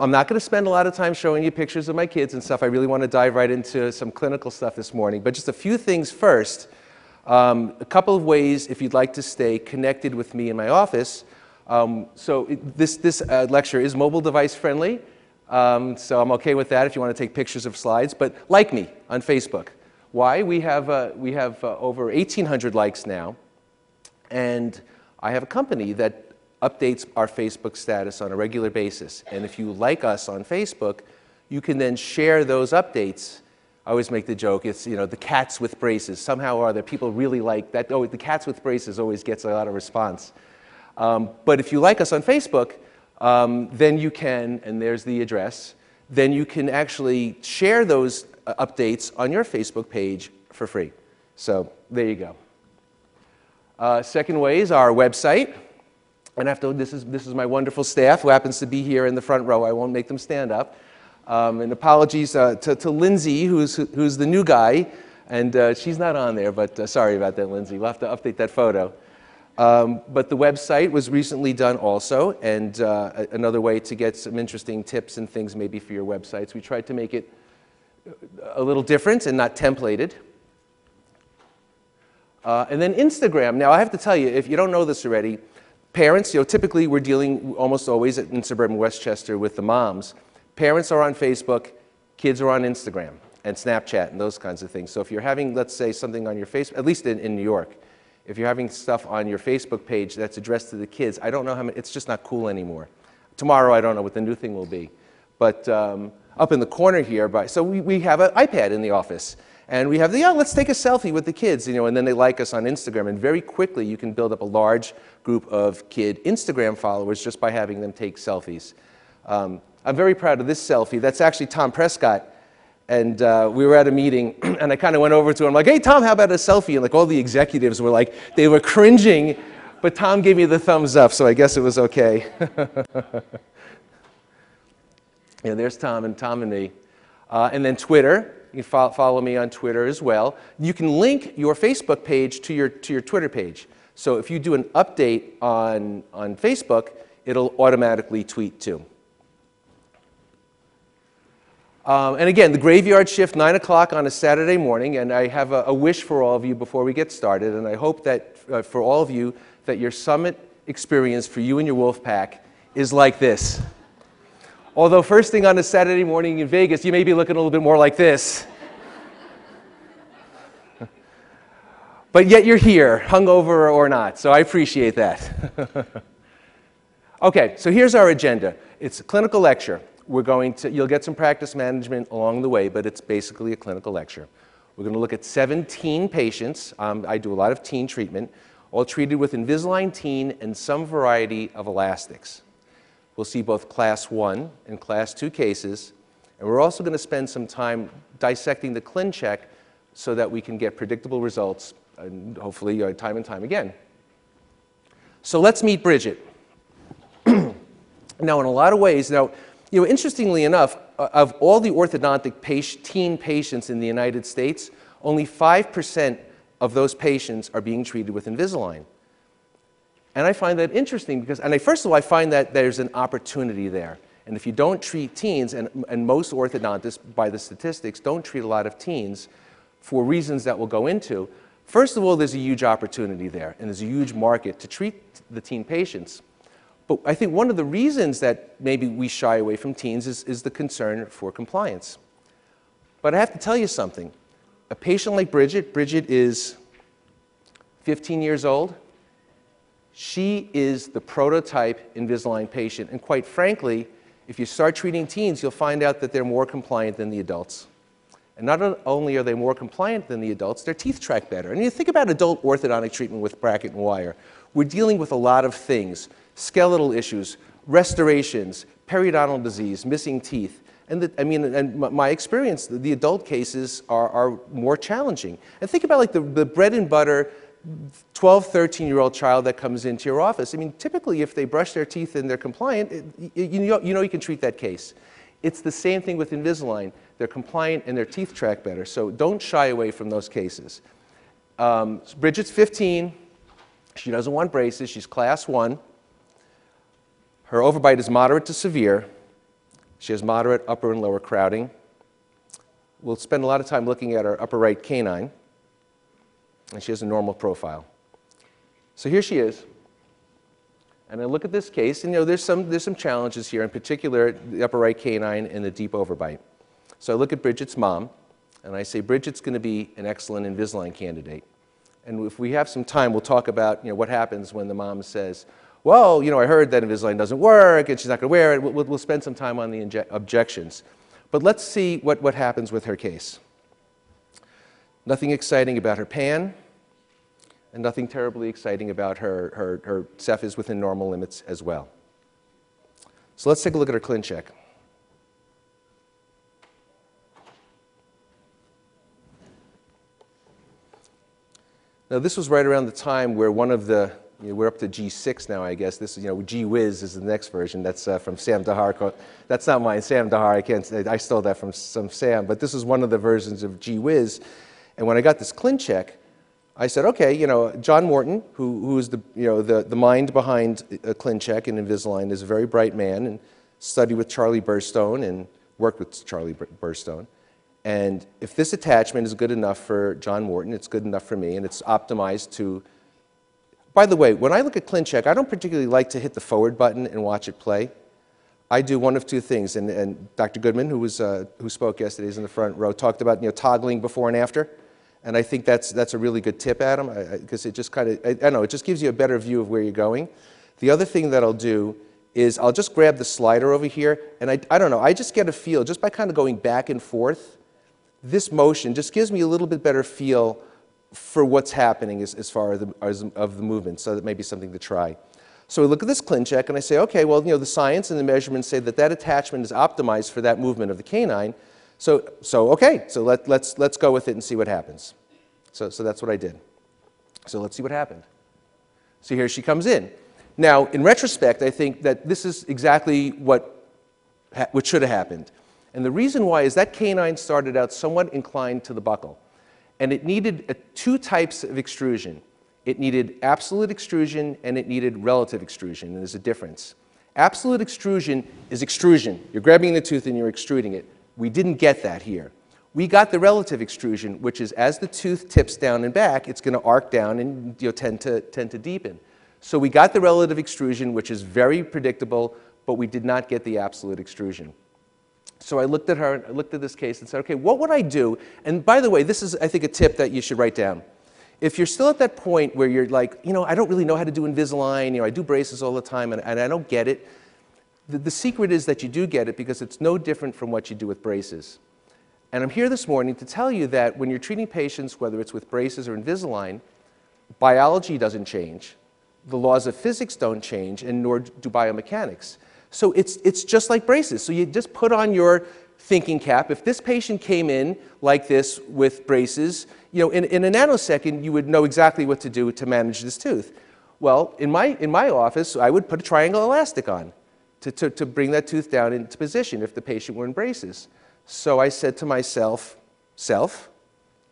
I'm not going to spend a lot of time showing you pictures of my kids and stuff. I really want to dive right into some clinical stuff this morning. But just a few things first. Um, a couple of ways if you'd like to stay connected with me in my office. Um, so this, this uh, lecture is mobile device friendly. Um, so I'm okay with that if you want to take pictures of slides. But like me on Facebook. Why? We have, uh, we have uh, over 1,800 likes now. And I have a company that updates our Facebook status on a regular basis. And if you like us on Facebook, you can then share those updates. I always make the joke, it's, you know, the cats with braces. Somehow or other, people really like that. Oh, the cats with braces always gets a lot of response. Um, but if you like us on Facebook, um, then you can, and there's the address, then you can actually share those uh, updates on your Facebook page for free. So there you go. Uh, second way is our website. And after this is, this is my wonderful staff who happens to be here in the front row. I won't make them stand up. Um, and apologies uh, to, to Lindsay, who's, who's the new guy. And uh, she's not on there, but uh, sorry about that, Lindsay. We'll have to update that photo. Um, but the website was recently done also, and uh, another way to get some interesting tips and things maybe for your websites. We tried to make it a little different and not templated. Uh, and then Instagram. Now, I have to tell you, if you don't know this already, parents, you know, typically we're dealing almost always in suburban Westchester with the moms. Parents are on Facebook, kids are on Instagram and Snapchat and those kinds of things. So if you're having, let's say, something on your Facebook, at least in, in New York, if you're having stuff on your Facebook page that's addressed to the kids, I don't know how many, it's just not cool anymore. Tomorrow, I don't know what the new thing will be. But um, up in the corner here, by, so we, we have an iPad in the office. And we have the, yeah, let's take a selfie with the kids, you know, and then they like us on Instagram. And very quickly, you can build up a large group of kid Instagram followers just by having them take selfies. Um, I'm very proud of this selfie. That's actually Tom Prescott. And uh, we were at a meeting, and I kind of went over to him, like, hey, Tom, how about a selfie? And like all the executives were like, they were cringing, but Tom gave me the thumbs up, so I guess it was okay. yeah, there's Tom and Tom and me. Uh, and then Twitter. You can follow me on Twitter as well. You can link your Facebook page to your, to your Twitter page. So if you do an update on, on Facebook, it'll automatically tweet too. Um, and again, the graveyard shift, 9 o'clock on a Saturday morning, and I have a, a, wish for all of you before we get started, and I hope that uh, for all of you, that your summit experience for you and your wolf pack is like this. Although first thing on a Saturday morning in Vegas, you may be looking a little bit more like this. But yet you're here, hungover or not, so I appreciate that. okay, so here's our agenda. It's a clinical lecture. We're going to, you'll get some practice management along the way, but it's basically a clinical lecture. We're going to look at 17 patients. Um, I do a lot of teen treatment, all treated with Invisalign Teen and some variety of elastics. We'll see both class one and class two cases. And we're also going to spend some time dissecting the ClinCheck so that we can get predictable results, and hopefully uh, time and time again. So let's meet Bridget. now, in a lot of ways, now, you know, interestingly enough, of all the orthodontic teen patients in the United States, only 5% of those patients are being treated with Invisalign. And I find that interesting because, and I, first of all, I find that there's an opportunity there. And if you don't treat teens, and, and most orthodontists, by the statistics, don't treat a lot of teens for reasons that we'll go into, first of all, there's a huge opportunity there, and there's a huge market to treat the teen patients. But I think one of the reasons that maybe we shy away from teens is, is the concern for compliance. But I have to tell you something. A patient like Bridget, Bridget is 15 years old, she is the prototype Invisalign patient. And quite frankly, if you start treating teens, you'll find out that they're more compliant than the adults. And not only are they more compliant than the adults, their teeth track better. And you think about adult orthodontic treatment with bracket and wire. We're dealing with a lot of things skeletal issues, restorations, periodontal disease, missing teeth. And the, I mean, and my experience, the adult cases are, are more challenging. And think about like the, the bread and butter 12, 13 year old child that comes into your office. I mean, typically, if they brush their teeth and they're compliant, it, you, know, you know you can treat that case. It's the same thing with Invisalign. They're compliant and their teeth track better. So don't shy away from those cases. Um, Bridget's 15. She doesn't want braces. She's class one. Her overbite is moderate to severe. She has moderate upper and lower crowding. We'll spend a lot of time looking at her upper right canine, and she has a normal profile. So here she is. And I look at this case, and you know, there's some, there's some challenges here, in particular, the upper right canine and the deep overbite. So I look at Bridget's mom, and I say, Bridget's going to be an excellent Invisalign candidate. And if we have some time, we'll talk about you know, what happens when the mom says, well, you know, I heard that Invisalign doesn't work, and she's not going to wear it. We'll, we'll spend some time on the objections. But let's see what, what happens with her case. Nothing exciting about her pan, and nothing terribly exciting about her, her, her Ceph is within normal limits as well. So let's take a look at her ClinCheck. Now, this was right around the time where one of the, you know, we're up to G6 now, I guess. This is, you know, G-Wiz is the next version. That's uh, from Sam Dahar. That's not mine, Sam Dahar. I can't, I stole that from some Sam. But this is one of the versions of G-Wiz. And when I got this ClinCheck, I said, okay, you know, John Morton, who, who is the, you know, the, the mind behind a ClinCheck and Invisalign, is a very bright man and studied with Charlie Burstone and worked with Charlie Burstone. And if this attachment is good enough for John Morton, it's good enough for me, and it's optimized to. By the way, when I look at ClinCheck, I don't particularly like to hit the forward button and watch it play. I do one of two things, and, and Dr. Goodman, who, was, uh, who spoke yesterday, is in the front row, talked about you know, toggling before and after. And I think that's, that's a really good tip, Adam, because it just kind of, I, I don't know, it just gives you a better view of where you're going. The other thing that I'll do is I'll just grab the slider over here, and I, I don't know, I just get a feel, just by kind of going back and forth, this motion just gives me a little bit better feel for what's happening as, as far as, the, as of the movement, so that may be something to try. So we look at this ClinCheck and I say, okay, well, you know, the science and the measurements say that that attachment is optimized for that movement of the canine. So, so okay, so let, let's, let's go with it and see what happens. So, so that's what I did. So let's see what happened. So here she comes in. Now, in retrospect, I think that this is exactly what, what should have happened. And the reason why is that canine started out somewhat inclined to the buccal. And it needed uh, two types of extrusion. It needed absolute extrusion and it needed relative extrusion, and there's a difference. Absolute extrusion is extrusion. You're grabbing the tooth and you're extruding it. We didn't get that here. We got the relative extrusion, which is as the tooth tips down and back, it's going to arc down and you know, tend, to, tend to deepen. So we got the relative extrusion, which is very predictable, but we did not get the absolute extrusion. So I looked at her, I looked at this case and said, okay, what would I do? And by the way, this is, I think, a tip that you should write down. If you're still at that point where you're like, you know, I don't really know how to do Invisalign, you know, I do braces all the time and, and I don't get it, the, the secret is that you do get it because it's no different from what you do with braces. And I'm here this morning to tell you that when you're treating patients, whether it's with braces or Invisalign, biology doesn't change, the laws of physics don't change, and nor do biomechanics. So it's, it's just like braces. So you just put on your thinking cap. If this patient came in like this with braces, you know, in, in a nanosecond, you would know exactly what to do to manage this tooth. Well, in my, in my office, I would put a triangle elastic on to, to, to bring that tooth down into position if the patient were in braces. So I said to myself, self,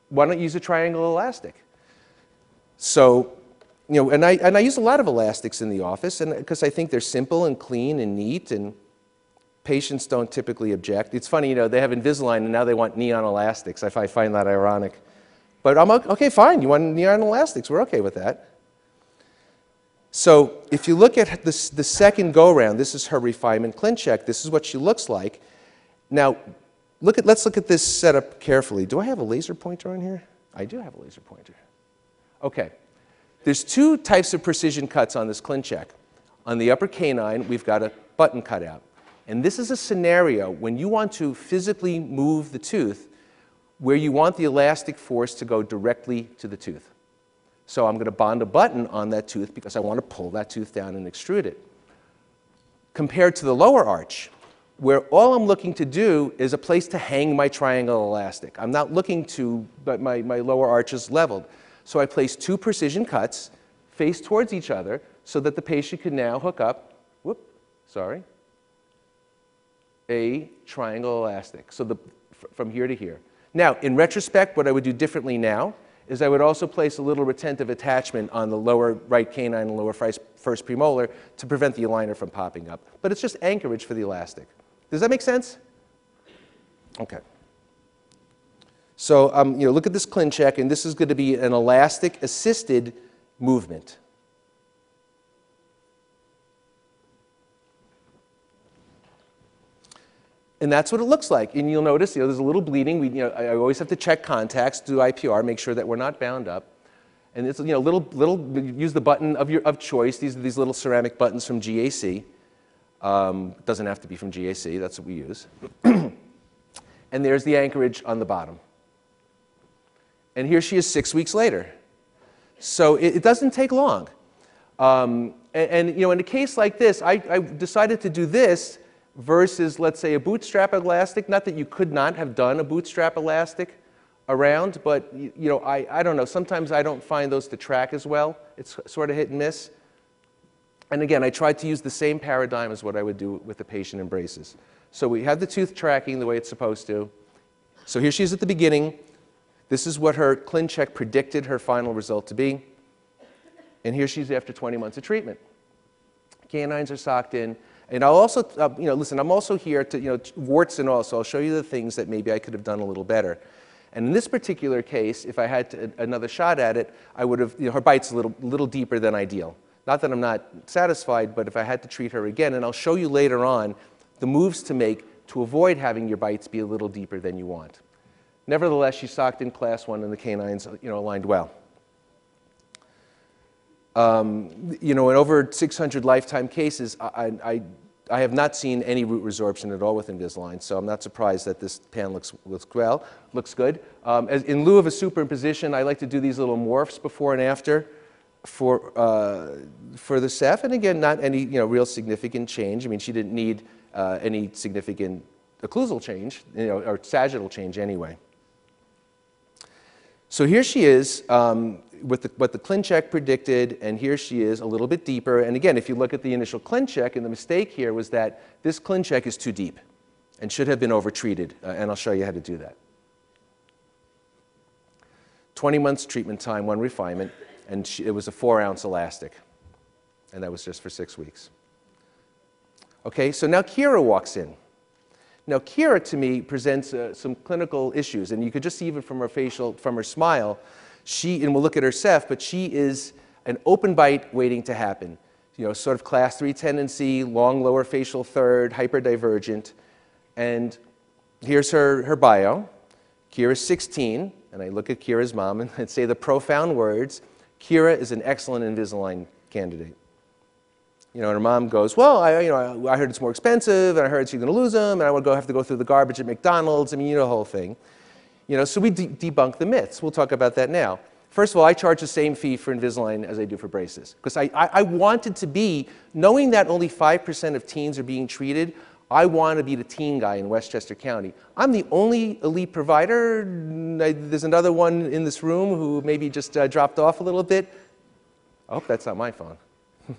why don't you use a triangle elastic? So you know, and I, and I use a lot of elastics in the office because I think they're simple and clean and neat and patients don't typically object. It's funny, you know, they have Invisalign and now they want neon elastics. I find that ironic. But I'm okay, fine, you want neon elastics, we're okay with that. So if you look at this, the second go-around, this is her refinement ClinCheck. This is what she looks like. Now, look at, let's look at this setup carefully. Do I have a laser pointer on here? I do have a laser pointer. Okay. There's two types of precision cuts on this ClinCheck. On the upper canine, we've got a button cutout. And this is a scenario when you want to physically move the tooth where you want the elastic force to go directly to the tooth. So I'm going to bond a button on that tooth because I want to pull that tooth down and extrude it. Compared to the lower arch, where all I'm looking to do is a place to hang my triangle elastic. I'm not looking to, but my, my lower arch is leveled. So I place two precision cuts face towards each other so that the patient can now hook up, whoop, sorry, a triangle elastic, so the, from here to here. Now, in retrospect, what I would do differently now is I would also place a little retentive attachment on the lower right canine and lower first premolar to prevent the aligner from popping up. But it's just anchorage for the elastic. Does that make sense? Okay. So, um, you know, look at this ClinCheck, and this is going to be an elastic assisted movement. And that's what it looks like. And you'll notice, you know, there's a little bleeding. We, you know, I always have to check contacts, do IPR, make sure that we're not bound up. And it's, you know, little, little, use the button of your of choice. These are these little ceramic buttons from GAC. Um, doesn't have to be from GAC, that's what we use. and there's the anchorage on the bottom. And here she is six weeks later. So it, it doesn't take long. Um, and, and, you know, in a case like this, I, I decided to do this versus, let's say, a bootstrap elastic. Not that you could not have done a bootstrap elastic around, but you know, I, I don't know. Sometimes I don't find those to track as well. It's sort of hit and miss. And again, I tried to use the same paradigm as what I would do with the patient in braces. So we have the tooth tracking the way it's supposed to. So here she is at the beginning. This is what her ClinCheck predicted her final result to be. And here she's after 20 months of treatment. Canines are socked in. And I'll also, uh, you know, listen, I'm also here to, you know, warts and all, so I'll show you the things that maybe I could have done a little better. And in this particular case, if I had to, another shot at it, I would have, you know, her bite's a little, little deeper than ideal. Not that I'm not satisfied, but if I had to treat her again, and I'll show you later on the moves to make to avoid having your bites be a little deeper than you want. Nevertheless, she socked in class one and the canines, you know, aligned well. Um, you know, in over 600 lifetime cases, I, I, I, have not seen any root resorption at all with Invisalign, so I'm not surprised that this pan looks, looks well, looks good. Um, as, in lieu of a superimposition, I like to do these little morphs before and after for, uh, for the Ceph, and again, not any you know, real significant change. I mean, she didn't need uh, any significant occlusal change, you know, or sagittal change anyway. So here she is, um, with the, what the ClinCheck predicted, and here she is a little bit deeper. And again, if you look at the initial ClinCheck, and the mistake here was that this ClinCheck is too deep and should have been overtreated, uh, and I'll show you how to do that. 20 months treatment time, one refinement, and she, it was a four ounce elastic, and that was just for six weeks. Okay, so now Kira walks in. Now, Kira to me presents uh, some clinical issues, and you could just see even from her facial, from her smile, she, and we'll look at her Ceph, but she is an open bite waiting to happen. You know, sort of class three tendency, long lower facial third, hyperdivergent. And here's her, her bio. Kira's 16, and I look at Kira's mom and i say the profound words, Kira is an excellent Invisalign candidate. You know, and her mom goes, well, I, you know, I heard it's more expensive, and I heard she's going to lose them, and I would go have to go through the garbage at McDonald's. I mean, you know the whole thing. You know, so we de debunk the myths. We'll talk about that now. First of all, I charge the same fee for Invisalign as I do for braces because I, I, I, wanted to be, knowing that only 5% of teens are being treated, I want to be the teen guy in Westchester County. I'm the only elite provider. There's another one in this room who maybe just uh, dropped off a little bit. I hope that's not my phone.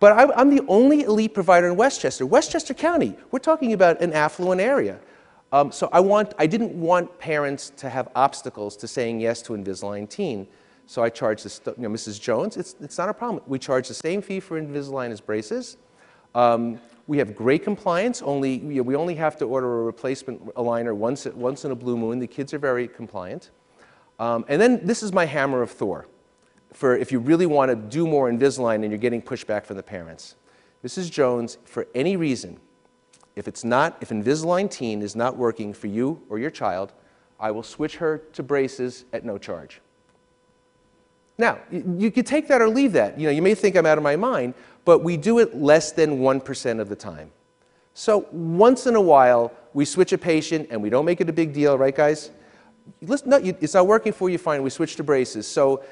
but I, I'm the only elite provider in Westchester. Westchester County, we're talking about an affluent area. Um, so I, want, I didn't want parents to have obstacles to saying yes to Invisalign Teen. So I charged this, you know, Mrs. Jones, it's, it's not a problem. We charge the same fee for Invisalign as braces. Um, we have great compliance. Only, you know, we only have to order a replacement aligner once, once in a blue moon. The kids are very compliant. Um, and then this is my hammer of Thor for if you really want to do more Invisalign and you're getting pushback from the parents. Mrs. Jones, for any reason, if it's not, if Invisalign Teen is not working for you or your child, I will switch her to braces at no charge. Now, you could take that or leave that. You know, you may think I'm out of my mind, but we do it less than 1% of the time. So once in a while, we switch a patient and we don't make it a big deal, right, guys? Listen, no, it's not working for you, fine, we switch to braces. So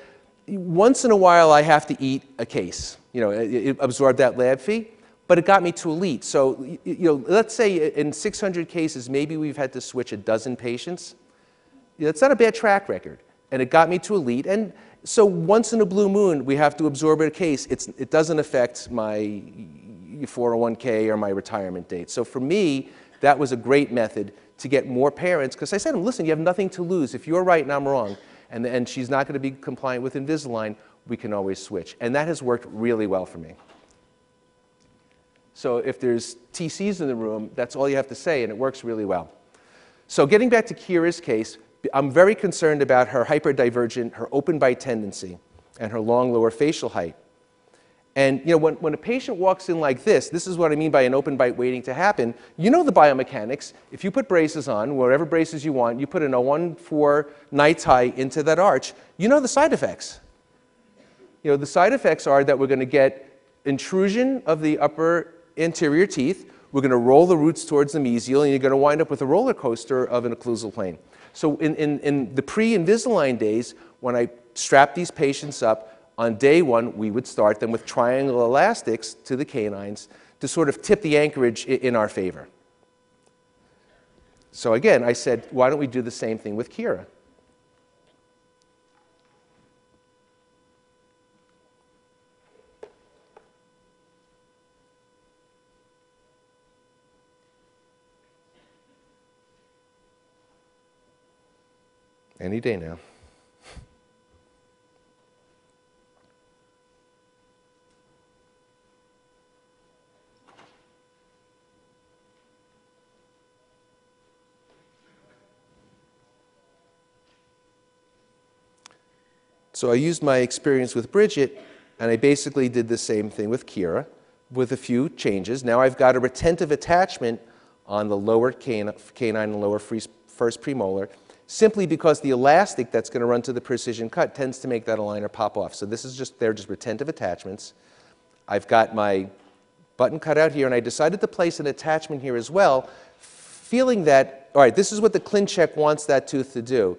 once in a while, I have to eat a case, you know, absorb that lab fee but it got me to elite. So, you know, let's say in 600 cases, maybe we've had to switch a dozen patients. That's not a bad track record. And it got me to elite. And so once in a blue moon, we have to absorb a case. It's, it doesn't affect my 401k or my retirement date. So for me, that was a great method to get more parents, because I said to them, listen, you have nothing to lose. If you're right and I'm wrong, and, and she's not going to be compliant with Invisalign, we can always switch. And that has worked really well for me. So if there's TCs in the room, that's all you have to say, and it works really well. So getting back to Kira's case, I'm very concerned about her hyperdivergent, her open bite tendency, and her long lower facial height. And you know, when, when a patient walks in like this, this is what I mean by an open bite waiting to happen. You know the biomechanics. If you put braces on, whatever braces you want, you put an 014 NiTi into that arch, you know the side effects. You know, the side effects are that we're going to get intrusion of the upper anterior teeth, we're going to roll the roots towards the mesial, and you're going to wind up with a roller coaster of an occlusal plane. So in, in, in the pre-Invisalign days, when I strapped these patients up, on day one, we would start them with triangle elastics to the canines to sort of tip the anchorage in our favor. So again, I said, why don't we do the same thing with Kira? Any day now. So I used my experience with Bridget, and I basically did the same thing with Kira with a few changes. Now I've got a retentive attachment on the lower canine and lower first premolar, simply because the elastic that's going to run to the precision cut tends to make that aligner pop off. So this is just, they're just retentive attachments. I've got my button cut out here, and I decided to place an attachment here as well, feeling that, all right, this is what the ClinCheck wants that tooth to do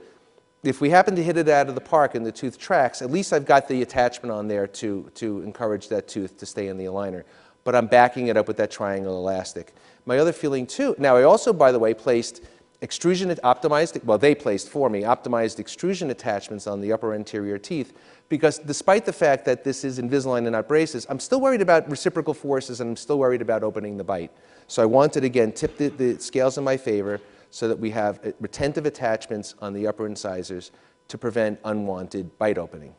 if we happen to hit it out of the park and the tooth tracks, at least I've got the attachment on there to, to encourage that tooth to stay in the aligner. But I'm backing it up with that triangle elastic. My other feeling too, now I also, by the way, placed extrusion optimized, well, they placed for me, optimized extrusion attachments on the upper anterior teeth because despite the fact that this is Invisalign and not braces, I'm still worried about reciprocal forces and I'm still worried about opening the bite. So I wanted, again, tip the, the scales in my favor, so that we have uh, retentive attachments on the upper incisors to prevent unwanted bite opening.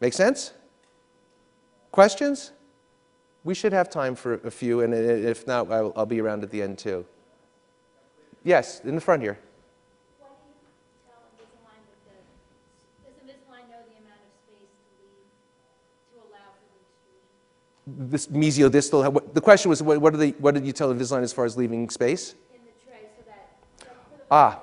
Make sense? Questions? We should have time for a few, and if not, I'll, I'll be around at the end too. Yes, in the front here. this mesiodistal, the question was, what, what, did you tell Invisalign as far as leaving space? In the tray, so that, ah,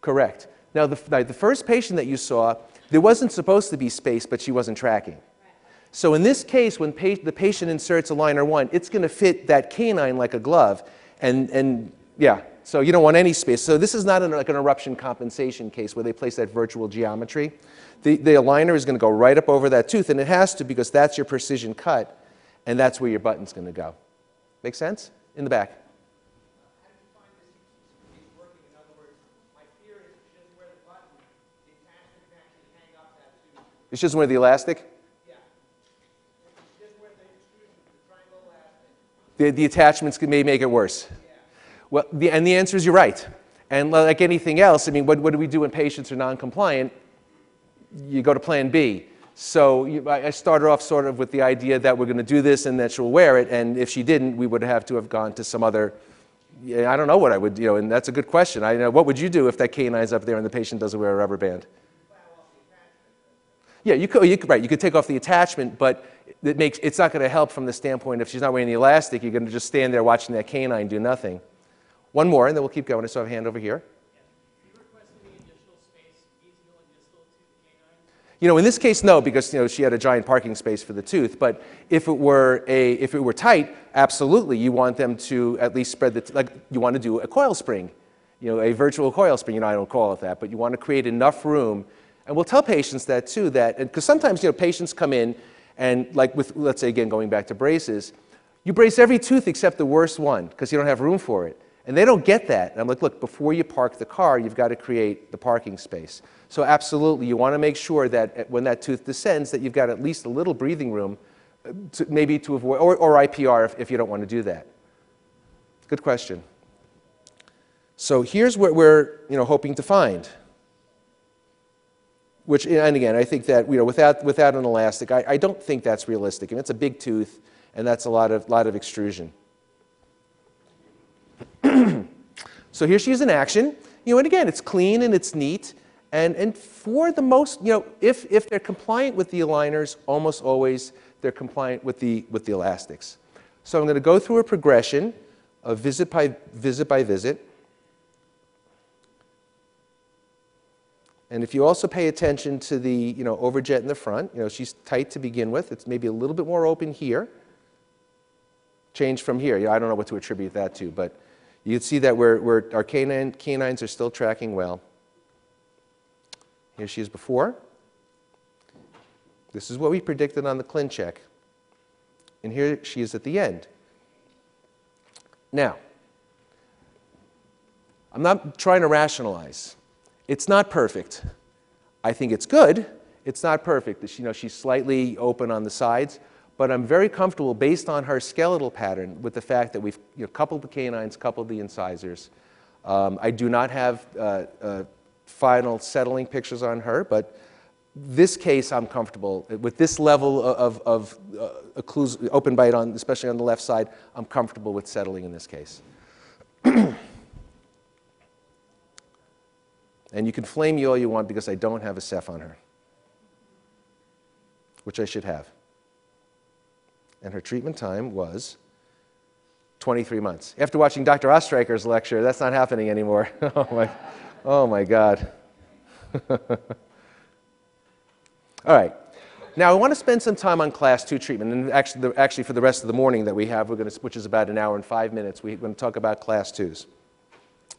correct. Now the, the first patient that you saw, there wasn't supposed to be space, but she wasn't tracking. So in this case, when pa the patient inserts aligner one, it's going to fit that canine like a glove. And, and yeah, so you don't want any space. So this is not an, like an eruption compensation case where they place that virtual geometry the, the aligner is going to go right up over that tooth, and it has to because that's your precision cut, and that's where your button's going to go. Make sense? In the back. It's just where the elastic? Yeah. Just where the the triangle elastic. The, the attachments may make it worse. Well, the, and the answer is you're right. And like anything else, I mean, what, what do we do when patients are non-compliant? you go to plan B. So you, I started off sort of with the idea that we're going to do this and that she'll wear it, and if she didn't, we would have to have gone to some other. I don't know what I would, you know, and that's a good question. I know what would you do if that canine's up there and the patient doesn't wear a rubber band? Yeah, you could, oh, you could, right. You could take off the attachment, but it makes it's not going to help from the standpoint if she's not wearing the elastic. You're going to just stand there watching that canine do nothing. One more, and then we'll keep going. I have a hand over here. You know, in this case, no, because you know she had a giant parking space for the tooth. But if it were a, if it were tight, absolutely, you want them to at least spread the, like you want to do a coil spring, you know, a virtual coil spring. You know, I don't call it that, but you want to create enough room. And we'll tell patients that too, that because sometimes you know patients come in and like with let's say again going back to braces, you brace every tooth except the worst one because you don't have room for it. And they don't get that. And I'm like, look, before you park the car, you've got to create the parking space. So absolutely, you want to make sure that when that tooth descends, that you've got at least a little breathing room, uh, to, maybe to avoid, or, or IPR if, if you don't want to do that. Good question. So here's what we're you know, hoping to find. Which, and again, I think that, you know, without, without an elastic, I, I don't think that's realistic. And it's a big tooth, and that's a lot of, lot of extrusion. so here she is in action. You know, and again, it's clean and it's neat. And, and for the most, you know, if, if they're compliant with the aligners, almost always they're compliant with the, with the elastics. So I'm going to go through a progression of visit by visit by visit. And if you also pay attention to the, you know, overjet in the front, you know, she's tight to begin with. It's maybe a little bit more open here. Change from here. Yeah, I don't know what to attribute that to, but you can see that we're, we're, our canine, canines are still tracking well. Here she is before. This is what we predicted on the ClinCheck. And here she is at the end. Now, I'm not trying to rationalize. It's not perfect. I think it's good. It's not perfect. You know, she's slightly open on the sides, but I'm very comfortable based on her skeletal pattern with the fact that we've you know, coupled the canines, coupled the incisors. Um, I do not have uh, uh, final settling pictures on her, but this case I'm comfortable with this level of, of uh, open bite on, especially on the left side. I'm comfortable with settling in this case. And you can flame me all you want because I don't have a Ceph on her, which I should have. And her treatment time was 23 months. After watching Dr. Ostreicher's lecture, that's not happening anymore. oh, my, oh my God. all right. Now, I want to spend some time on class two treatment. And actually, the, actually for the rest of the morning that we have, we're going to, which is about an hour and five minutes, we're going to talk about class twos.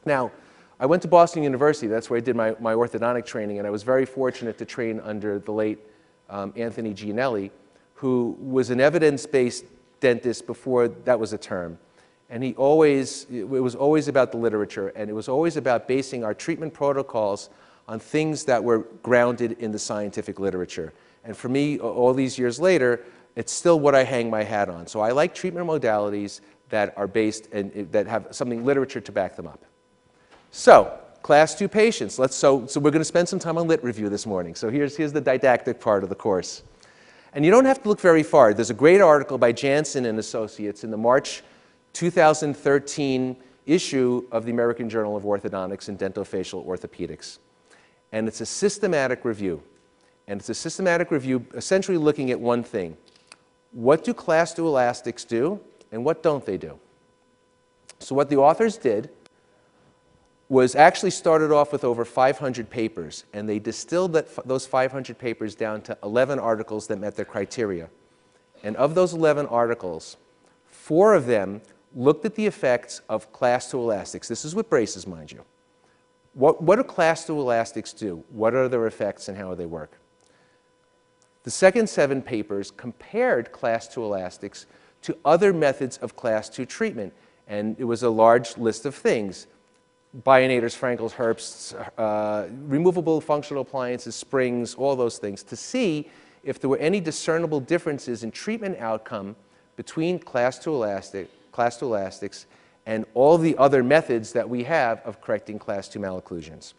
Now, I went to Boston University. That's where I did my, my orthodontic training, and I was very fortunate to train under the late um, Anthony Gianelly, who was an evidence-based dentist before that was a term. And he always, it was always about the literature, and it was always about basing our treatment protocols on things that were grounded in the scientific literature. And for me, all these years later, it's still what I hang my hat on. So I like treatment modalities that are based and that have something literature to back them up. So, class two patients. Let's, so, so we're going to spend some time on lit review this morning. So here's, here's the didactic part of the course. And you don't have to look very far. There's a great article by Janson and Associates in the March 2013 issue of the American Journal of Orthodontics and Dentofacial Orthopedics. And it's a systematic review. And it's a systematic review essentially looking at one thing. What do class 2 elastics do, and what don't they do? So what the authors did was actually started off with over 500 papers, and they distilled that, those 500 papers down to 11 articles that met their criteria. And of those 11 articles, four of them looked at the effects of class 2 elastics. This is with braces, mind you. What, what do class 2 elastics do? What are their effects and how do they work? The second seven papers compared class 2 elastics to other methods of class 2 treatment, and it was a large list of things bionators, Frankels, Herbsts, uh, removable functional appliances, springs, all those things, to see if there were any discernible differences in treatment outcome between class 2, elastic, class 2 elastics and all the other methods that we have of correcting class 2 malocclusions.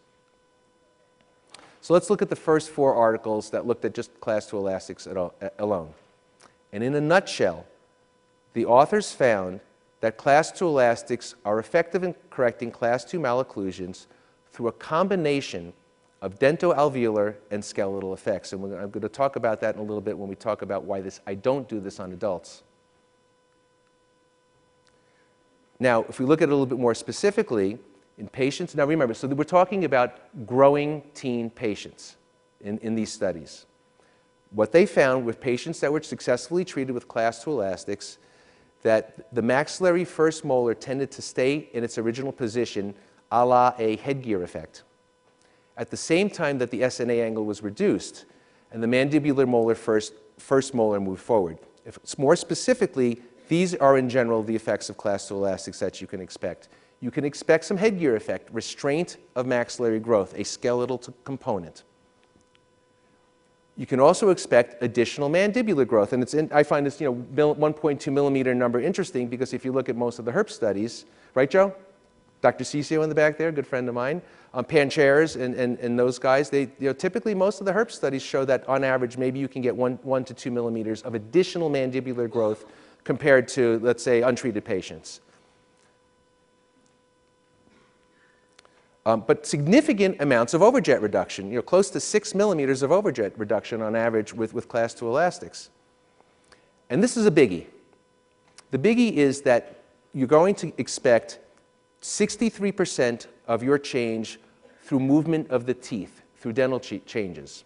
So let's look at the first four articles that looked at just class 2 elastics alone. And in a nutshell, the authors found that class II elastics are effective in correcting class II malocclusions through a combination of dentoalveolar and skeletal effects. And I'm going to talk about that in a little bit when we talk about why this, I don't do this on adults. Now, if we look at it a little bit more specifically, in patients, now remember, so we're talking about growing teen patients in, in these studies. What they found with patients that were successfully treated with class II elastics that the maxillary first molar tended to stay in its original position a la a headgear effect. At the same time that the SNA angle was reduced and the mandibular molar first, first molar moved forward. If it's more specifically, these are in general the effects of class 2 elastics that you can expect. You can expect some headgear effect, restraint of maxillary growth, a skeletal component. You can also expect additional mandibular growth. And it's in, I find this you know, 1.2 millimeter number interesting because if you look at most of the Herbst studies, right, Joe? Dr. Cicio in the back there, good friend of mine, um, Pancherz and, and, and those guys, they, you know, typically most of the Herbst studies show that on average, maybe you can get one, one to two millimeters of additional mandibular growth compared to, let's say, untreated patients. Um, but significant amounts of overjet reduction, you know, close to six millimeters of overjet reduction on average with, with class 2 elastics. And this is a biggie. The biggie is that you're going to expect 63% of your change through movement of the teeth, through dental ch- changes,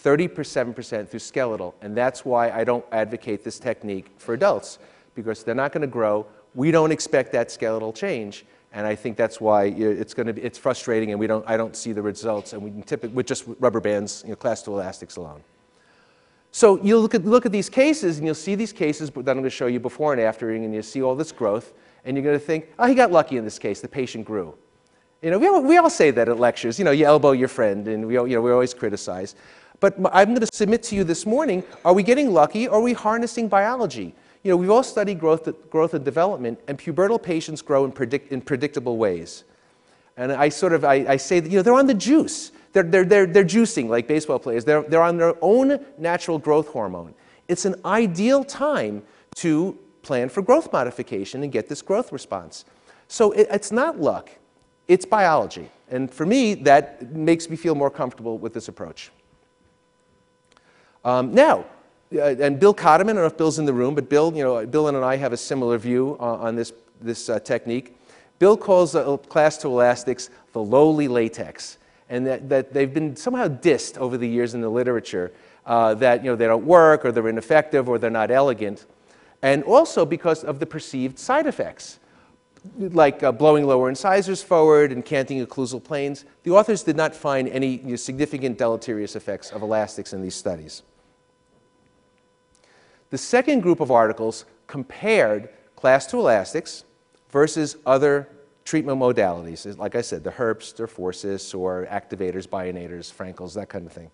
37% through skeletal. And that's why I don't advocate this technique for adults, because they're not going to grow. We don't expect that skeletal change. And I think that's why it's going to be, it's frustrating and we don't, I don't see the results and we can typically, with just rubber bands, you know, class 2 elastics alone. So you look at, look at these cases and you'll see these cases that I'm going to show you before and after and you'll see all this growth and you're going to think, oh, he got lucky in this case, the patient grew. You know, we all, we all say that at lectures, you know, you elbow your friend and we, all- you know, we always criticize. But I'm going to submit to you this morning, are we getting lucky or are we harnessing biology? You know, we've all studied growth, growth and development and pubertal patients grow in, predict, in predictable ways. And I sort of, I, I say that, you know, they're on the juice. They're, they're, they're, they're juicing like baseball players. They're, they're on their own natural growth hormone. It's an ideal time to plan for growth modification and get this growth response. So it, it's not luck, it's biology. And for me, that makes me feel more comfortable with this approach. Um, now, and Bill Cotterman, I don't know if Bill's in the room, but Bill, you know, Bill and I have a similar view on, on this, this uh, technique. Bill calls uh, class 2 elastics the lowly latex, and that, that they've been somehow dissed over the years in the literature uh, that you know, they don't work, or they're ineffective, or they're not elegant, and also because of the perceived side effects like uh, blowing lower incisors forward and canting occlusal planes, the authors did not find any you know, significant deleterious effects of elastics in these studies. The second group of articles compared class 2 elastics versus other treatment modalities. Like I said, the Herbst or Forsus or activators, bionators, Frankels, that kind of thing.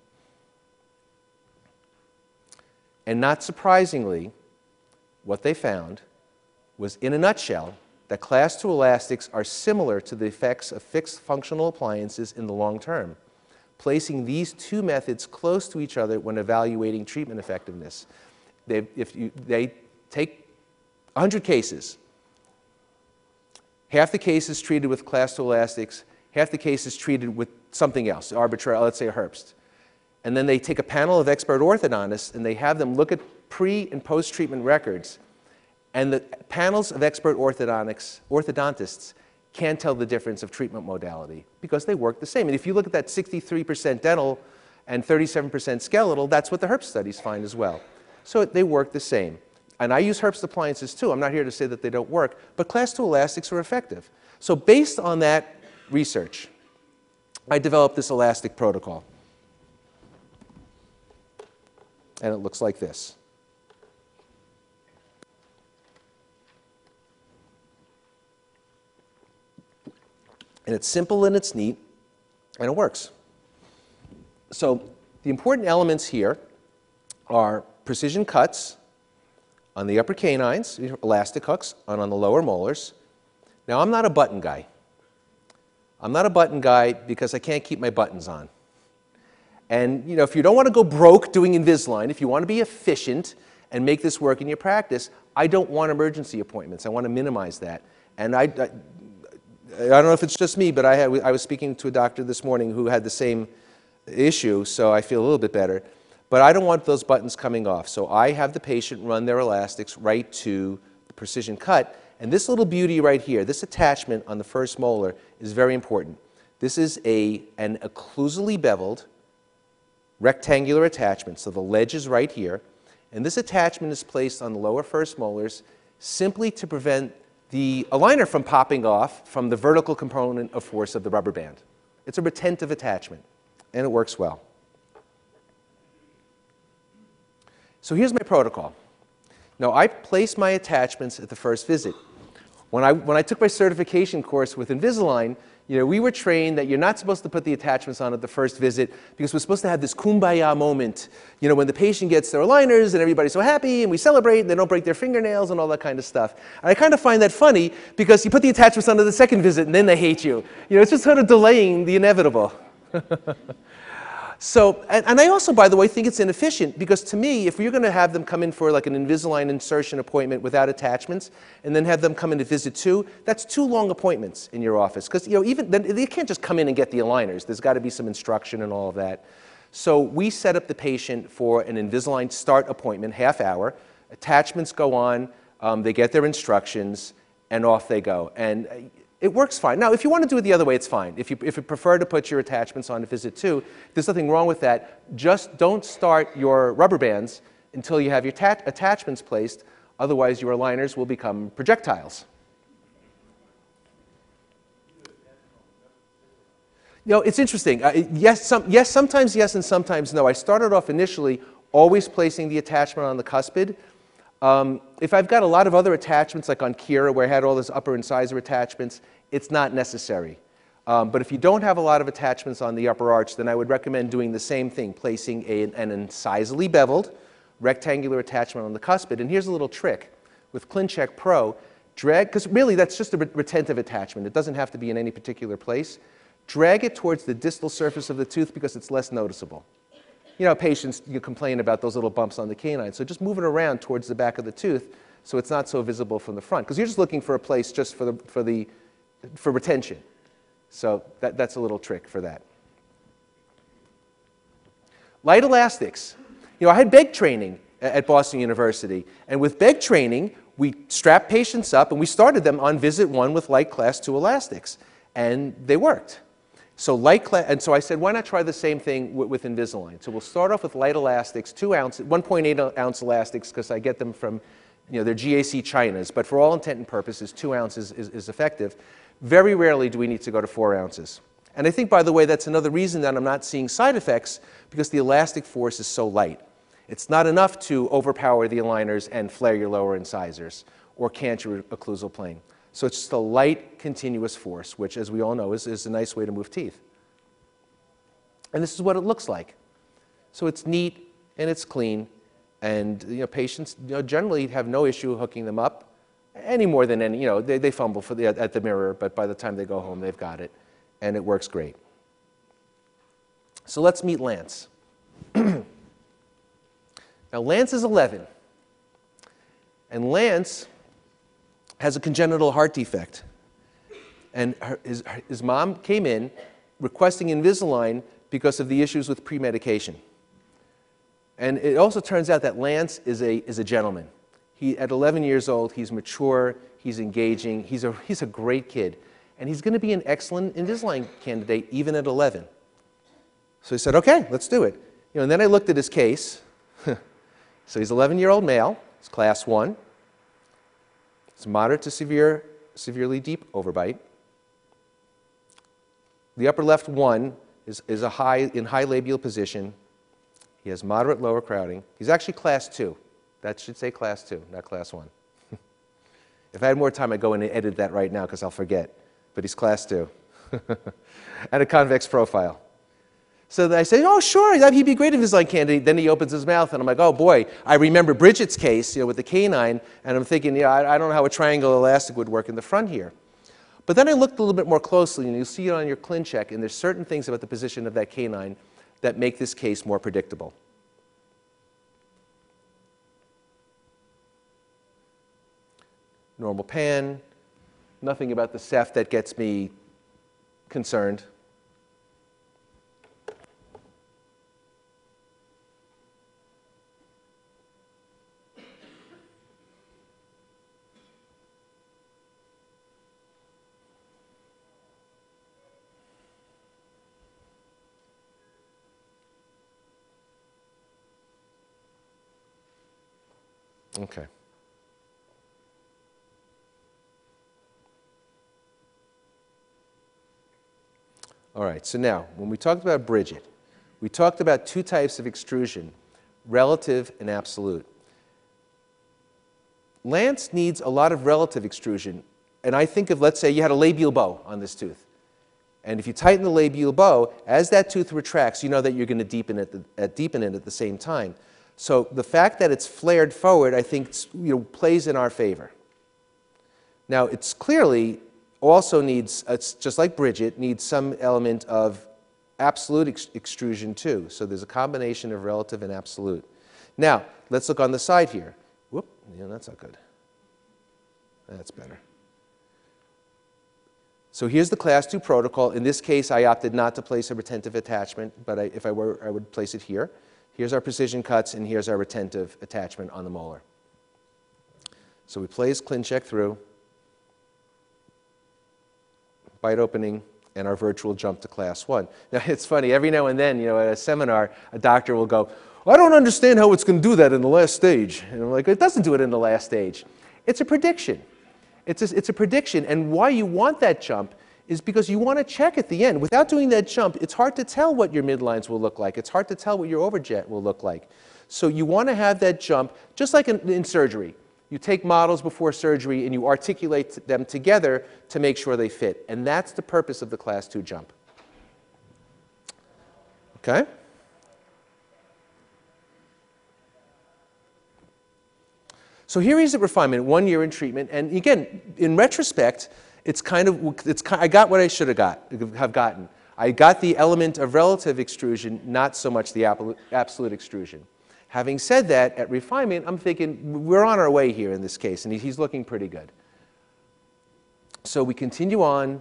And not surprisingly, what they found was, in a nutshell, that class 2 elastics are similar to the effects of fixed functional appliances in the long term, placing these two methods close to each other when evaluating treatment effectiveness. They, if you, they take 100 cases, half the cases treated with class 2 elastics, half the cases treated with something else, arbitrary, let's say a Herbst. And then they take a panel of expert orthodontists and they have them look at pre and post treatment records and the panels of expert orthodontics, orthodontists can't tell the difference of treatment modality because they work the same. And if you look at that 63% dental and 37% skeletal, that's what the Herbst studies find as well. So they work the same. And I use Herbst appliances too. I'm not here to say that they don't work, but class 2 elastics are effective. So based on that research, I developed this elastic protocol. And it looks like this. And it's simple and it's neat, and it works. So the important elements here are precision cuts on the upper canines, elastic hooks, and on the lower molars. Now, I'm not a button guy. I'm not a button guy because I can't keep my buttons on. And you know, if you don't want to go broke doing Invisalign, if you want to be efficient and make this work in your practice, I don't want emergency appointments. I want to minimize that. And I, I, I don't know if it's just me, but I, had, I was speaking to a doctor this morning who had the same issue, so I feel a little bit better. But I don't want those buttons coming off. So I have the patient run their elastics right to the precision cut. And this little beauty right here, this attachment on the first molar is very important. This is a, an occlusally beveled rectangular attachment. So the ledge is right here. And this attachment is placed on the lower first molars simply to prevent the aligner from popping off from the vertical component of force of the rubber band. It's a retentive attachment, and it works well. So here's my protocol. Now, I place my attachments at the first visit. When I, when I took my certification course with Invisalign, You know, we were trained that you're not supposed to put the attachments on at the first visit because we're supposed to have this kumbaya moment, you know, when the patient gets their aligners and everybody's so happy and we celebrate and they don't break their fingernails and all that kind of stuff. And I kind of find that funny because you put the attachments on at the second visit and then they hate you. You know, it's just sort of delaying the inevitable. So, and, and, I also, by the way, think it's inefficient because to me, if you're going to have them come in for like an Invisalign insertion appointment without attachments, and then have them come in to visit two, that's two long appointments in your office. Because you know, even then, they can't just come in and get the aligners. There's got to be some instruction and all of that. So we set up the patient for an Invisalign start appointment, half hour. Attachments go on, um, they get their instructions, and off they go. And it works fine. Now, if you want to do it the other way, it's fine. If you, if you prefer to put your attachments on to visit two, there's nothing wrong with that. Just don't start your rubber bands until you have your attachments placed. Otherwise, your aligners will become projectiles. You know, it's interesting. Uh, yes, some, yes, sometimes yes, and sometimes no. I started off initially always placing the attachment on the cuspid. Um, if I've got a lot of other attachments, like on Kira, where I had all those upper incisor attachments, it's not necessary. Um, but if you don't have a lot of attachments on the upper arch, then I would recommend doing the same thing, placing a, an incisally beveled rectangular attachment on the cuspid. And here's a little trick. With ClinCheck Pro, drag, because really that's just a retentive attachment. It doesn't have to be in any particular place. Drag it towards the distal surface of the tooth because it's less noticeable you know, patients you complain about those little bumps on the canine. So just move it around towards the back of the tooth so it's not so visible from the front. Because you're just looking for a place just for, the, for, the, for retention. So that, that's a little trick for that. Light elastics. You know, I had Begg training at Boston University. And with Begg training, we strapped patients up and we started them on visit one with light class 2 elastics. And they worked. So light and so I said, why not try the same thing with, with Invisalign? So we'll start off with light elastics, two ounce, 1.8 ounce elastics, because I get them from, you know, they're GAC Chinas, but for all intent and purposes, two ounces is, is effective. Very rarely do we need to go to four ounces. And I think, by the way, that's another reason that I'm not seeing side effects, because the elastic force is so light. It's not enough to overpower the aligners and flare your lower incisors or cant your occlusal plane. So it's just a light, continuous force, which, as we all know, is, is a nice way to move teeth. And this is what it looks like. So it's neat and it's clean, and you know, patients you know, generally have no issue hooking them up any more than any, you know, they, they fumble for the, at the mirror, but by the time they go home, they've got it, and it works great. So let's meet Lance. now, Lance is 11, and Lance has a congenital heart defect. And her, his, his mom came in requesting Invisalign because of the issues with pre-medication. And it also turns out that Lance is a, is a gentleman. He, at 11 years old, he's mature, he's engaging, he's a, he's a great kid. And he's going to be an excellent Invisalign candidate even at 11. So he said, okay, let's do it. You know, and then I looked at his case. so he's 11 year old male, it's class one. It's moderate to severe, severely deep overbite. The upper left one is, is a high, in high labial position. He has moderate lower crowding. He's actually class two. That should say class two, not class one. if I had more time, I'd go in and edit that right now because I'll forget. But he's class two. and a convex profile. So I say, oh, sure, he'd be great if he's like candidate. Then he opens his mouth, and I'm like, oh, boy, I remember Bridget's case, you know, with the canine, and I'm thinking, yeah, I, I don't know how a triangle elastic would work in the front here. But then I looked a little bit more closely, and you'll see it on your ClinCheck, and there's certain things about the position of that canine that make this case more predictable. Normal pan, nothing about the ceph that gets me concerned. Okay. All right, so now, when we talked about Bridget, we talked about two types of extrusion, relative and absolute. Lance needs a lot of relative extrusion. And I think of, let's say, you had a labial bow on this tooth. And if you tighten the labial bow, as that tooth retracts, you know that you're going to deepen it, at, deepen it at the same time. So the fact that it's flared forward, I think, you know, plays in our favor. Now, it's clearly also needs, uh, it's just like Bridget, needs some element of absolute ex- extrusion too. So there's a combination of relative and absolute. Now, let's look on the side here. Whoop, yeah, that's not good. That's better. So here's the class 2 protocol. In this case, I opted not to place a retentive attachment, but I, if I were, I would place it here. Here's our precision cuts, and here's our retentive attachment on the molar. So we place ClinCheck through, bite opening, and our virtual jump to class 1. Now, it's funny, every now and then, you know, at a seminar, a doctor will go, I don't understand how it's going to do that in the last stage. And I'm like, it doesn't do it in the last stage. It's a prediction. It's a, it's a prediction. And why you want that jump is because you want to check at the end. Without doing that jump, it's hard to tell what your midlines will look like. It's hard to tell what your overjet will look like. So you want to have that jump, just like in, in surgery. You take models before surgery and you articulate them together to make sure they fit. And that's the purpose of the class 2 jump. Okay? So here is a refinement, one year in treatment. And again, in retrospect, it's kind of, it's, I got what I should have got, have gotten. I got the element of relative extrusion, not so much the absolute extrusion. Having said that, at refinement, I'm thinking we're on our way here in this case, and he's looking pretty good. So we continue on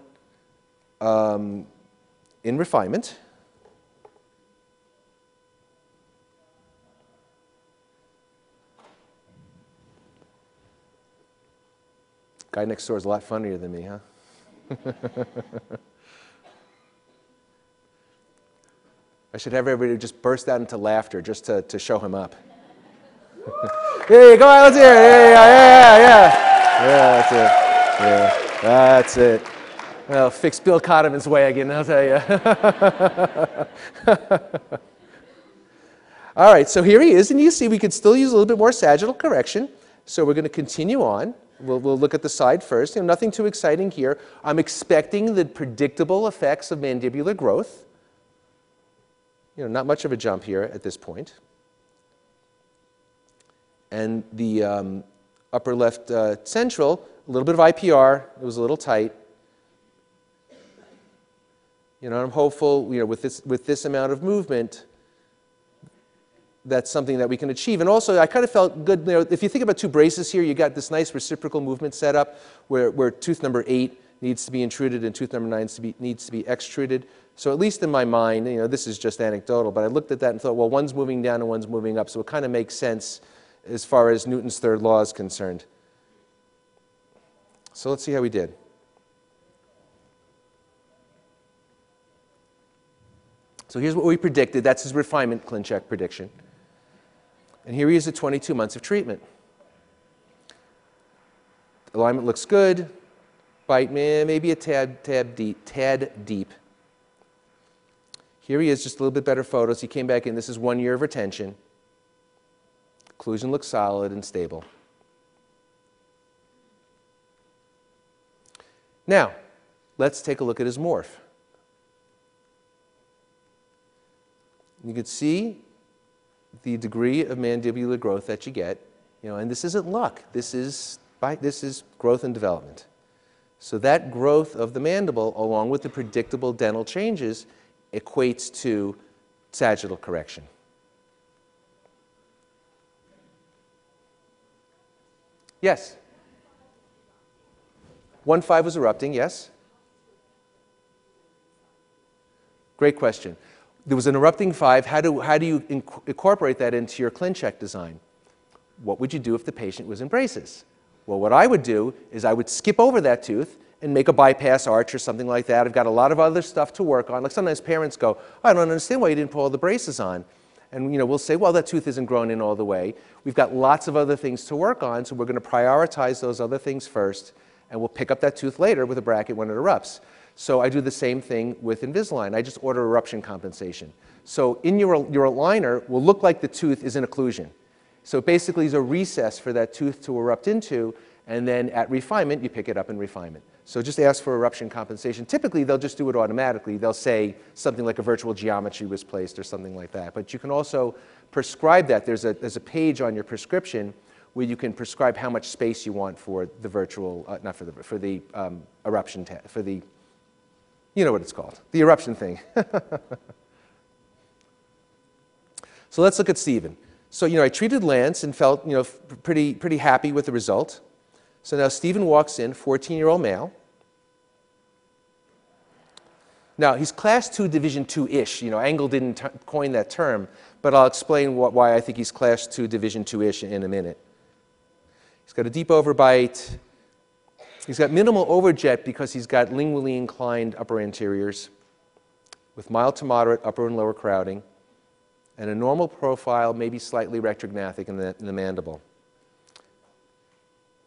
um, in refinement. Guy next door is a lot funnier than me, huh? I should have everybody just burst out into laughter just to, to show him up. hey, come on, let's hear it. Yeah, yeah, yeah, yeah. Yeah, that's it. Yeah, that's it. Well, fix Bill Cotterman's wagon, I'll tell you. All right, so here he is, and you see we could still use a little bit more sagittal correction. So we're going to continue on. We'll, we'll look at the side first. You know, nothing too exciting here. I'm expecting the predictable effects of mandibular growth. You know, not much of a jump here at this point. And the um, upper left uh, central, a little bit of IPR. It was a little tight. You know, I'm hopeful, you know, with this, with this amount of movement, that's something that we can achieve. And also, I kind of felt good, you know, if you think about two braces here, you got this nice reciprocal movement set up where, where tooth number eight needs to be intruded and tooth number nine to be, needs to be extruded. So at least in my mind, you know, this is just anecdotal, but I looked at that and thought, well, one's moving down and one's moving up, so it kind of makes sense as far as Newton's third law is concerned. So let's see how we did. So here's what we predicted. That's his refinement ClinCheck prediction. And here he is at 22 months of treatment. Alignment looks good. Bite, may maybe a tad, tad deep, tad deep. Here he is, just a little bit better photos. He came back in. This is one year of retention. Occlusion looks solid and stable. Now, let's take a look at his morph. You can see the degree of mandibular growth that you get, you know, and this isn't luck. This is, by, this is growth and development. So that growth of the mandible, along with the predictable dental changes, equates to sagittal correction. Yes? 1.5 was erupting, yes? Great question there was an erupting five. How do, how do you inc incorporate that into your ClinCheck design? What would you do if the patient was in braces? Well, what I would do is I would skip over that tooth and make a bypass arch or something like that. I've got a lot of other stuff to work on. Like sometimes parents go, I don't understand why you didn't put all the braces on. And you know, we'll say, well, that tooth isn't grown in all the way. We've got lots of other things to work on, so we're going to prioritize those other things first, and we'll pick up that tooth later with a bracket when it erupts. So I do the same thing with Invisalign. I just order eruption compensation. So in your, your aligner will look like the tooth is in occlusion. So basically is a recess for that tooth to erupt into, And then at refinement, you pick it up in refinement. So just ask for eruption compensation. Typically, they'll just do it automatically. They'll say something like a virtual geometry was placed or something like that. But you can also prescribe that. There's a, there's a page on your prescription where you can prescribe how much space you want for the virtual, uh, not for the, for the um, eruption, for the, you know what it's called, the eruption thing. so let's look at Stephen. So, you know, I treated Lance and felt, you know, pretty, pretty happy with the result. So now Stephen walks in, 14 year old male. Now, he's class 2, division 2 ish. You know, Angle didn't coin that term, but I'll explain wh- why I think he's class 2, division 2 ish in a minute. He's got a deep overbite. He's got minimal overjet because he's got lingually inclined upper anteriors with mild to moderate upper and lower crowding and a normal profile, maybe slightly retrognathic in the, in the mandible.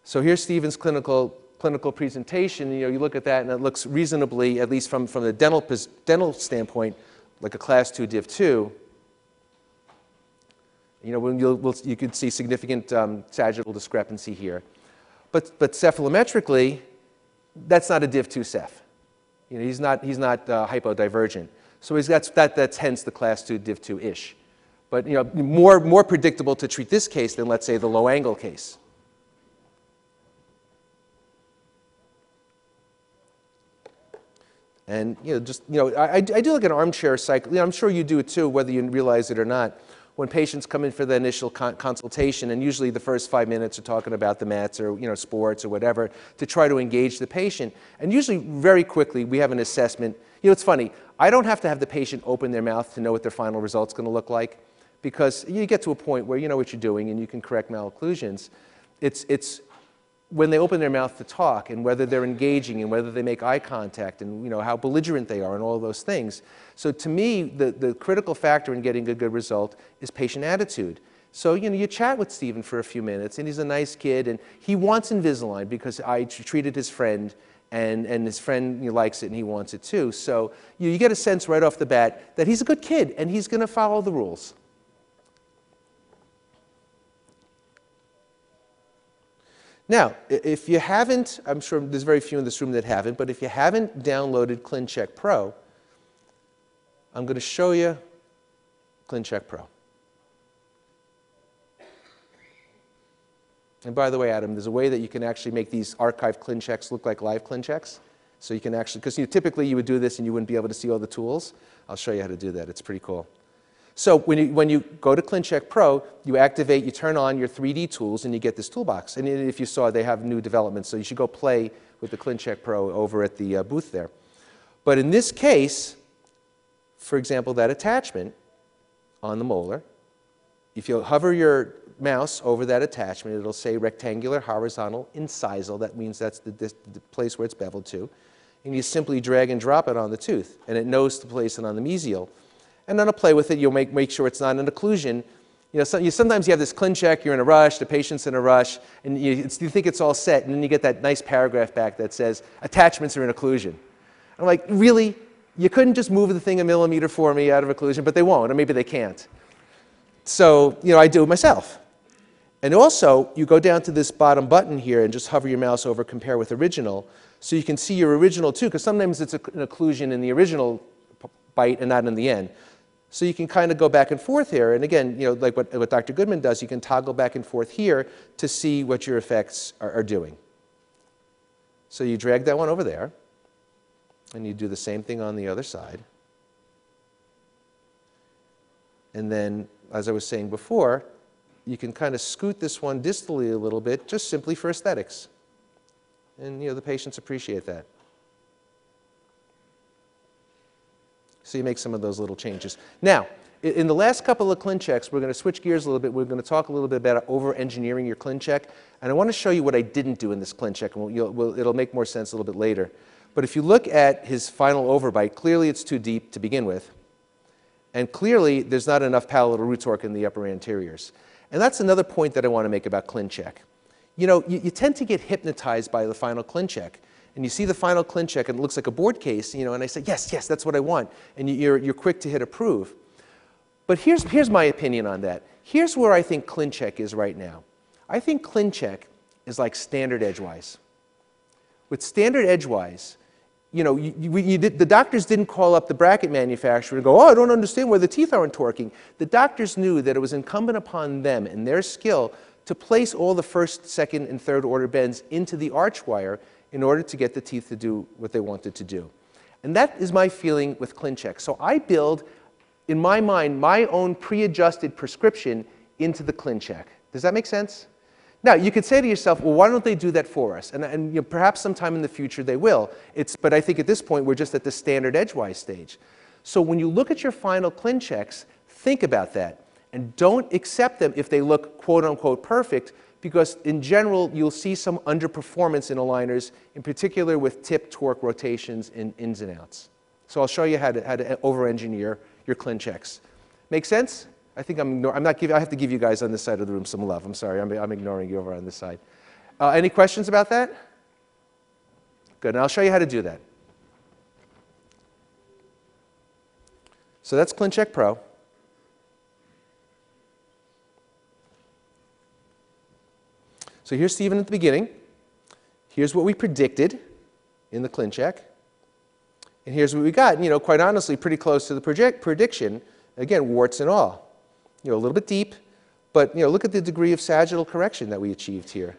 So here's Stephen's clinical, clinical presentation. You know, you look at that and it looks reasonably, at least from, from the dental, dental standpoint, like a class 2 div 2. You know, when you'll, we'll, you could see significant um, sagittal discrepancy here. But, but cephalometrically, that's not a div 2 ceph. You know, he's not, he's not uh, hypodivergent. So he's got, that, that's hence the class 2 div 2-ish. But you know, more, more predictable to treat this case than, let's say, the low angle case. And you know, just you know, I, I do like an armchair cycle. You know, I'm sure you do it too, whether you realize it or not. When patients come in for the initial con- consultation, and usually the first five minutes are talking about the mats or you know sports or whatever, to try to engage the patient. And usually, very quickly, we have an assessment. You know, it's funny. I don't have to have the patient open their mouth to know what their final result's going to look like, because you get to a point where you know what you're doing and you can correct malocclusions. It's it's when they open their mouth to talk and whether they're engaging and whether they make eye contact and you know how belligerent they are and all those things so to me the, the critical factor in getting a good result is patient attitude. So you know you chat with stephen for a few minutes and he's a nice kid and he wants invisalign because i treated his friend and, and his friend you know, likes it and he wants it too. So you, you get a sense right off the bat that he's a good kid and he's going to follow the rules. Now, if you haven't, I'm sure there's very few in this room that haven't, but if you haven't downloaded ClinCheck Pro, I'm going to show you ClinCheck Pro. And by the way, Adam, there's a way that you can actually make these archived ClinChecks look like live ClinChecks. So you can actually, because you know, typically you would do this and you wouldn't be able to see all the tools. I'll show you how to do that. It's pretty cool. So when you, when you go to ClinCheck Pro, you activate, you turn on your 3D tools, and you get this toolbox. And if you saw, they have new developments, so you should go play with the ClinCheck Pro over at the uh, booth there. But in this case, for example, that attachment on the molar, if you hover your mouse over that attachment, it'll say rectangular horizontal incisal. That means that's the, the place where it's beveled to. And you simply drag and drop it on the tooth, and it knows to place it on the mesial. And then to play with it, you'll make, make sure it's not an occlusion. You know, so, you, sometimes you have this ClinCheck, you're in a rush, the patient's in a rush, and you, you think it's all set, and then you get that nice paragraph back that says, attachments are in occlusion. I'm like, really? You couldn't just move the thing a millimeter for me out of occlusion, but they won't, or maybe they can't. So, you know, I do it myself. And also, you go down to this bottom button here and just hover your mouse over compare with original, so you can see your original too, because sometimes it's an occlusion in the original bite and not in the end. So you can kind of go back and forth here. And again, you know, like what, what Dr. Goodman does, you can toggle back and forth here to see what your effects are, are doing. So you drag that one over there, and you do the same thing on the other side. And then, as I was saying before, you can kind of scoot this one distally a little bit just simply for aesthetics. And you know, the patients appreciate that. So you make some of those little changes. Now, in the last couple of ClinChecks, we're going to switch gears a little bit. We're going to talk a little bit about over-engineering your ClinCheck. And I want to show you what I didn't do in this ClinCheck, and we'll, we'll, it'll make more sense a little bit later. But if you look at his final overbite, clearly it's too deep to begin with. And clearly, there's not enough palatal root torque in the upper anteriors. And that's another point that I want to make about ClinCheck. You know, you, you tend to get hypnotized by the final ClinCheck. And you see the final ClinCheck, and it looks like a board case, you know, and I say, yes, yes, that's what I want. And you, you're, you're quick to hit approve. But here's, here's my opinion on that. Here's where I think ClinCheck is right now. I think ClinCheck is like standard edgewise. With standard edgewise, you know, you, you, you did, the doctors didn't call up the bracket manufacturer and go, oh, I don't understand why the teeth aren't torquing. The doctors knew that it was incumbent upon them and their skill to place all the first, second, and third order bends into the arch wire in order to get the teeth to do what they wanted to do. And that is my feeling with ClinCheck. So I build, in my mind, my own pre-adjusted prescription into the ClinCheck. Does that make sense? Now, you could say to yourself, well, why don't they do that for us? And, and you know, perhaps sometime in the future they will. It's, but I think at this point we're just at the standard edgewise stage. So when you look at your final ClinChecks, think about that. And don't accept them if they look quote unquote perfect, because in general you'll see some underperformance in aligners, in particular with tip, torque, rotations, in ins and outs. So I'll show you how to, how to uh, over-engineer your ClinChecks. Make sense? I think I'm, I'm not giving, I have to give you guys on this side of the room some love. I'm sorry, I'm, I'm ignoring you over on this side. Uh, any questions about that? Good, and I'll show you how to do that. So that's ClinCheck Pro. So here's Stephen at the beginning. Here's what we predicted in the ClinCheck. And here's what we got. You know, quite honestly, pretty close to the prediction. Again, warts and all. You know, a little bit deep, but you know, look at the degree of sagittal correction that we achieved here,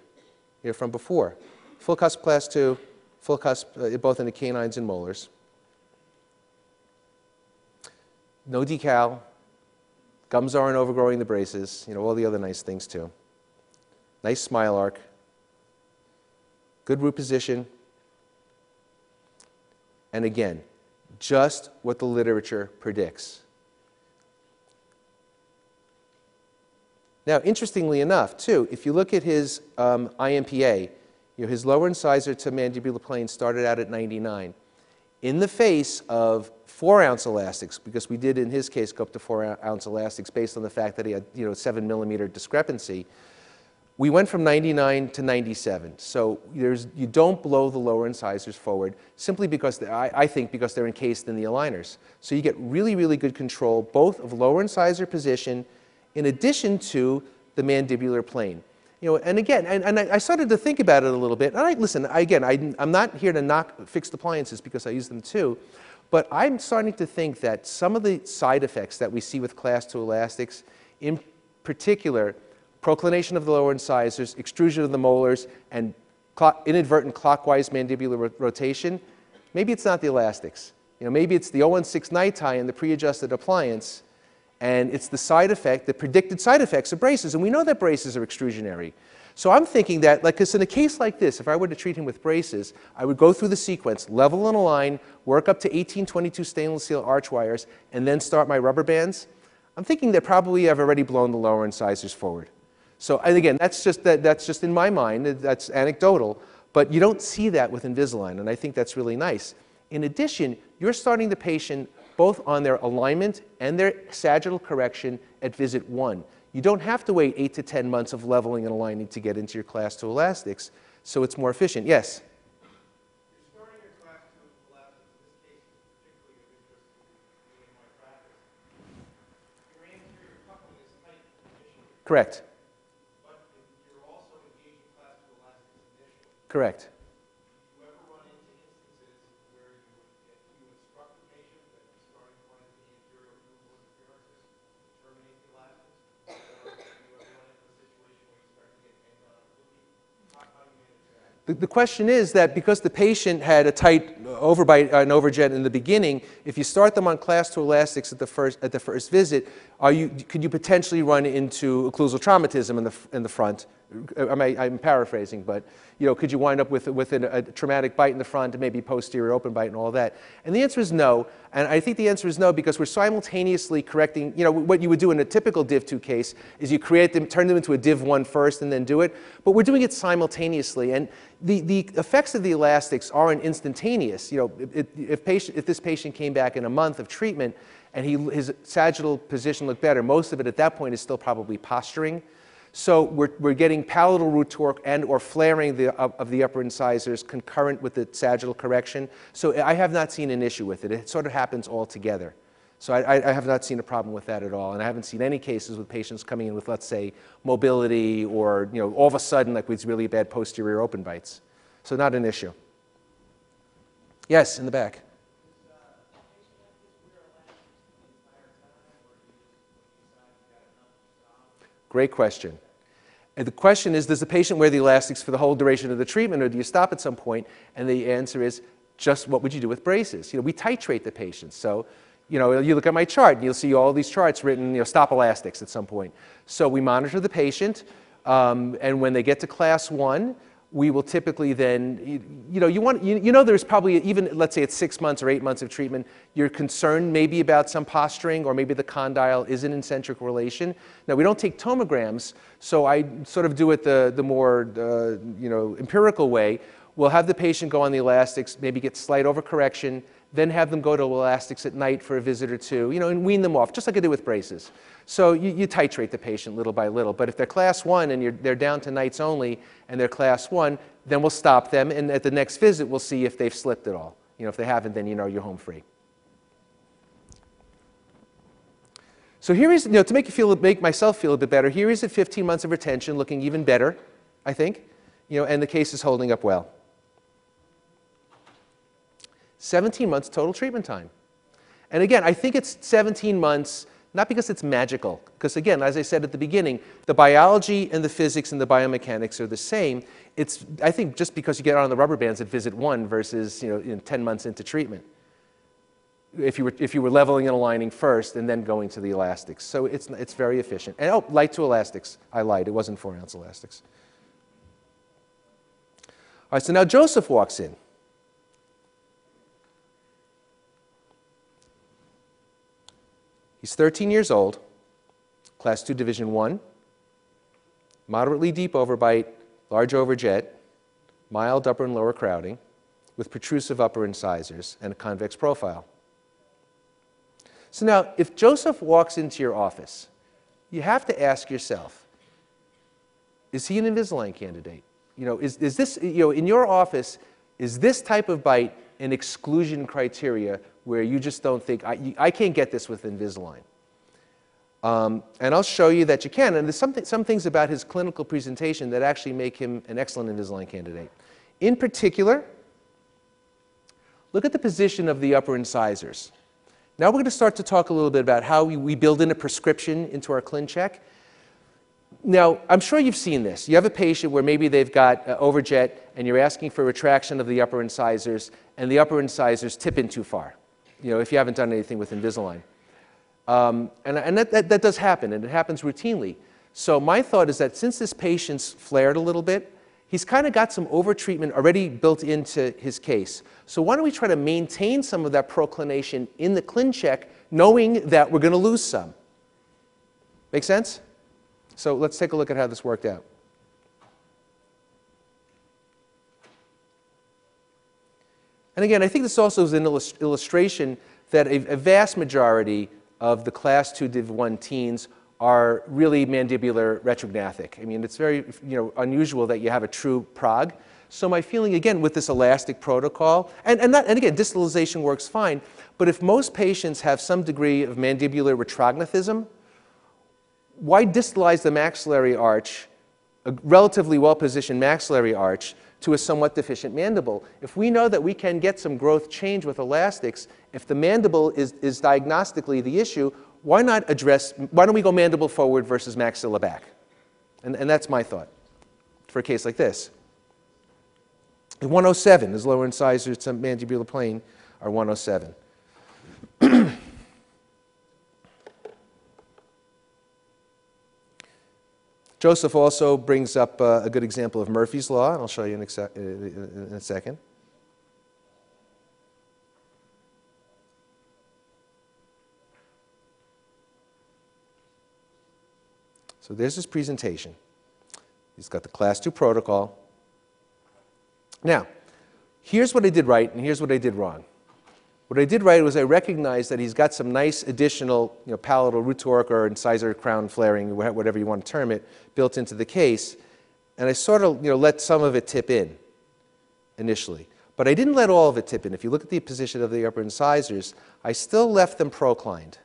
you know, from before. Full cusp class two, full cusp uh, both in the canines and molars. No decal. Gums aren't overgrowing the braces. You know, all the other nice things too. Nice smile arc. Good root position. And again, just what the literature predicts. Now, interestingly enough, too, if you look at his um, IMPA, you know, his lower incisor to mandibular plane started out at 99. In the face of four ounce elastics, because we did in his case go up to four ounce elastics based on the fact that he had you know, seven millimeter discrepancy, we went from 99 to 97. So there's, you don't blow the lower incisors forward simply because, I, I think because they're encased in the aligners. So you get really, really good control both of lower incisor position in addition to the mandibular plane. You know, and again, and, and I, started to think about it a little bit. And I, listen, I, again, I, I'm not here to knock fixed appliances because I use them too. But I'm starting to think that some of the side effects that we see with class 2 elastics, in particular, proclination of the lower incisors, extrusion of the molars, and inadvertent clockwise mandibular ro rotation, maybe it's not the elastics. You know, maybe it's the 016 NiTi and the pre-adjusted appliance and it's the side effect, the predicted side effects of braces. And we know that braces are extrusionary. So I'm thinking that, like, because in a case like this, if I were to treat him with braces, I would go through the sequence, level and align, work up to 1822 stainless steel arch wires, and then start my rubber bands. I'm thinking that probably I've already blown the lower incisors forward. So, and again, that's just, that, that's just in my mind, that's anecdotal, but you don't see that with Invisalign, and I think that's really nice. In addition, you're starting the patient both on their alignment and their sagittal correction at visit one. You don't have to wait eight to 10 months of leveling and aligning to get into your class two elastics, so it's more efficient. Yes? Correct. But The, the question is that because the patient had a tight overbite, uh, an overjet in the beginning, if you start them on class 2 elastics at the first, at the first visit, are you, could you potentially run into occlusal traumatism in the, in the front? I I'm paraphrasing, but you know, could you wind up with, with an, a traumatic bite in the front maybe posterior open bite and all that? And the answer is no. And I think the answer is no because we're simultaneously correcting, you know, what you would do in a typical Div 2 case is you create them, turn them into a Div 1 first and then do it. But we're doing it simultaneously. And the, the effects of the elastics aren't instantaneous. You know, if, if, patient, if this patient came back in a month of treatment and he, his sagittal position looked better, most of it at that point is still probably posturing. So we're, we're getting palatal root torque and or flaring the, of, of the upper incisors concurrent with the sagittal correction. So I have not seen an issue with it. It sort of happens all together. So I, I- I have not seen a problem with that at all, and I haven't seen any cases with patients coming in with, let's say, mobility or, you know, all of a sudden, like with really bad posterior open bites. So not an issue. Yes, in the back. Great question. And the question is, does the patient wear the elastics for the whole duration of the treatment, or do you stop at some point? And the answer is, just what would you do with braces? You know, we titrate the patients. So, you know, you look at my chart, and you'll see all these charts written, you know, stop elastics at some point. So we monitor the patient, um, and when they get to class one, we will typically then, you, you know, you want, you, you know, there's probably even, let's say it's six months or eight months of treatment, you're concerned maybe about some posturing or maybe the condyle is an eccentric relation. Now, we don't take tomograms, so I sort of do it the, the more, uh, you know, empirical way. We'll have the patient go on the elastics, maybe get slight overcorrection, then have them go to elastics at night for a visit or two, you know, and wean them off, just like I do with braces. So you, you titrate the patient little by little. But if they're class one and they're down to nights only and they're class one, then we'll stop them. And at the next visit, we'll see if they've slipped at all. You know, if they haven't, then you know you're home free. So here is, you know, to make you feel, make myself feel a bit better, here is at 15 months of retention, looking even better, I think, you know, and the case is holding up well. 17 months total treatment time. And again, I think it's 17 months not because it's magical, because again, as I said at the beginning, the biology and the physics and the biomechanics are the same. It's, I think, just because you get on the rubber bands at visit one versus you know, in 10 months into treatment. If you, were, if you were leveling and aligning first and then going to the elastics. So it's, it's very efficient. And oh, light to elastics. I lied, it wasn't four ounce elastics. All right, so now Joseph walks in. He's 13 years old, class 2 division 1, moderately deep overbite, large overjet, mild upper and lower crowding, with protrusive upper incisors and a convex profile. So now, if Joseph walks into your office, you have to ask yourself, is he an Invisalign candidate? You know, is, is this, you know, in your office, is this type of bite an exclusion criteria where you just don't think, I, you, I can't get this with Invisalign? Um, and I'll show you that you can. And there's some, th some things about his clinical presentation that actually make him an excellent Invisalign candidate. In particular, look at the position of the upper incisors. Now we're going to start to talk a little bit about how we, we build in a prescription into our ClinCheck. Now, I'm sure you've seen this. You have a patient where maybe they've got uh, overjet and you're asking for retraction of the upper incisors and the upper incisors tip in too far, you know, if you haven't done anything with Invisalign. Um, and and that, that, that does happen, and it happens routinely. So my thought is that since this patient's flared a little bit, he's kind of got some overtreatment already built into his case. So why don't we try to maintain some of that proclination in the ClinCheck, knowing that we're going to lose some? Make sense? So let's take a look at how this worked out. And again, I think this also is an illust illustration that a, a, vast majority of the class 2 div 1 teens are really mandibular retrognathic. I mean, it's very you know, unusual that you have a true prog. So my feeling, again, with this elastic protocol, and, and, that, and again, distalization works fine, but if most patients have some degree of mandibular retrognathism, why distalize the maxillary arch, a relatively well-positioned maxillary arch, to a somewhat deficient mandible? If we know that we can get some growth change with elastics, if the mandible is, is diagnostically the issue, why not address, why don't we go mandible forward versus maxilla back? And, and that's my thought for a case like this. The 107 is lower incisors to mandibular plane are 107. Joseph also brings up uh, a good example of Murphy's Law, and I'll show you in, in a second. So there's his presentation. He's got the class 2 protocol. Now, here's what I did right and here's what I did wrong. What I did right was I recognized that he's got some nice additional you know, palatal root torque or incisor crown flaring, whatever you want to term it, built into the case. And I sort of you know, let some of it tip in initially. But I didn't let all of it tip in. If you look at the position of the upper incisors, I still left them proclined.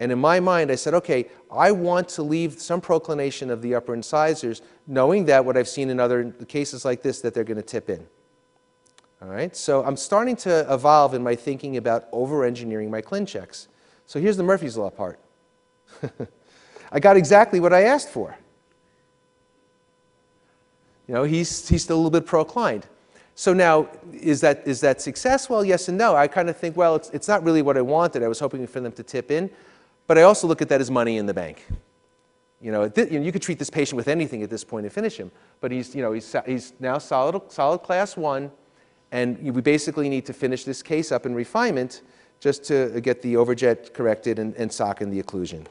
And in my mind, I said, okay, I want to leave some proclination of the upper incisors, knowing that what I've seen in other cases like this, that they're going to tip in. All right, so I'm starting to evolve in my thinking about over-engineering my ClinChecks. So here's the Murphy's Law part. I got exactly what I asked for. You know, he's, he's still a little bit proclined. So now, is that, is that success? Well, yes and no. I kind of think, well, it's, it's not really what I wanted. I was hoping for them to tip in. But I also look at that as money in the bank. You know, you know, you could treat this patient with anything at this point and finish him. But he's, you know, he's, he's now solid, solid class one, and we basically need to finish this case up in refinement just to get the overjet corrected and, and sock in the occlusion.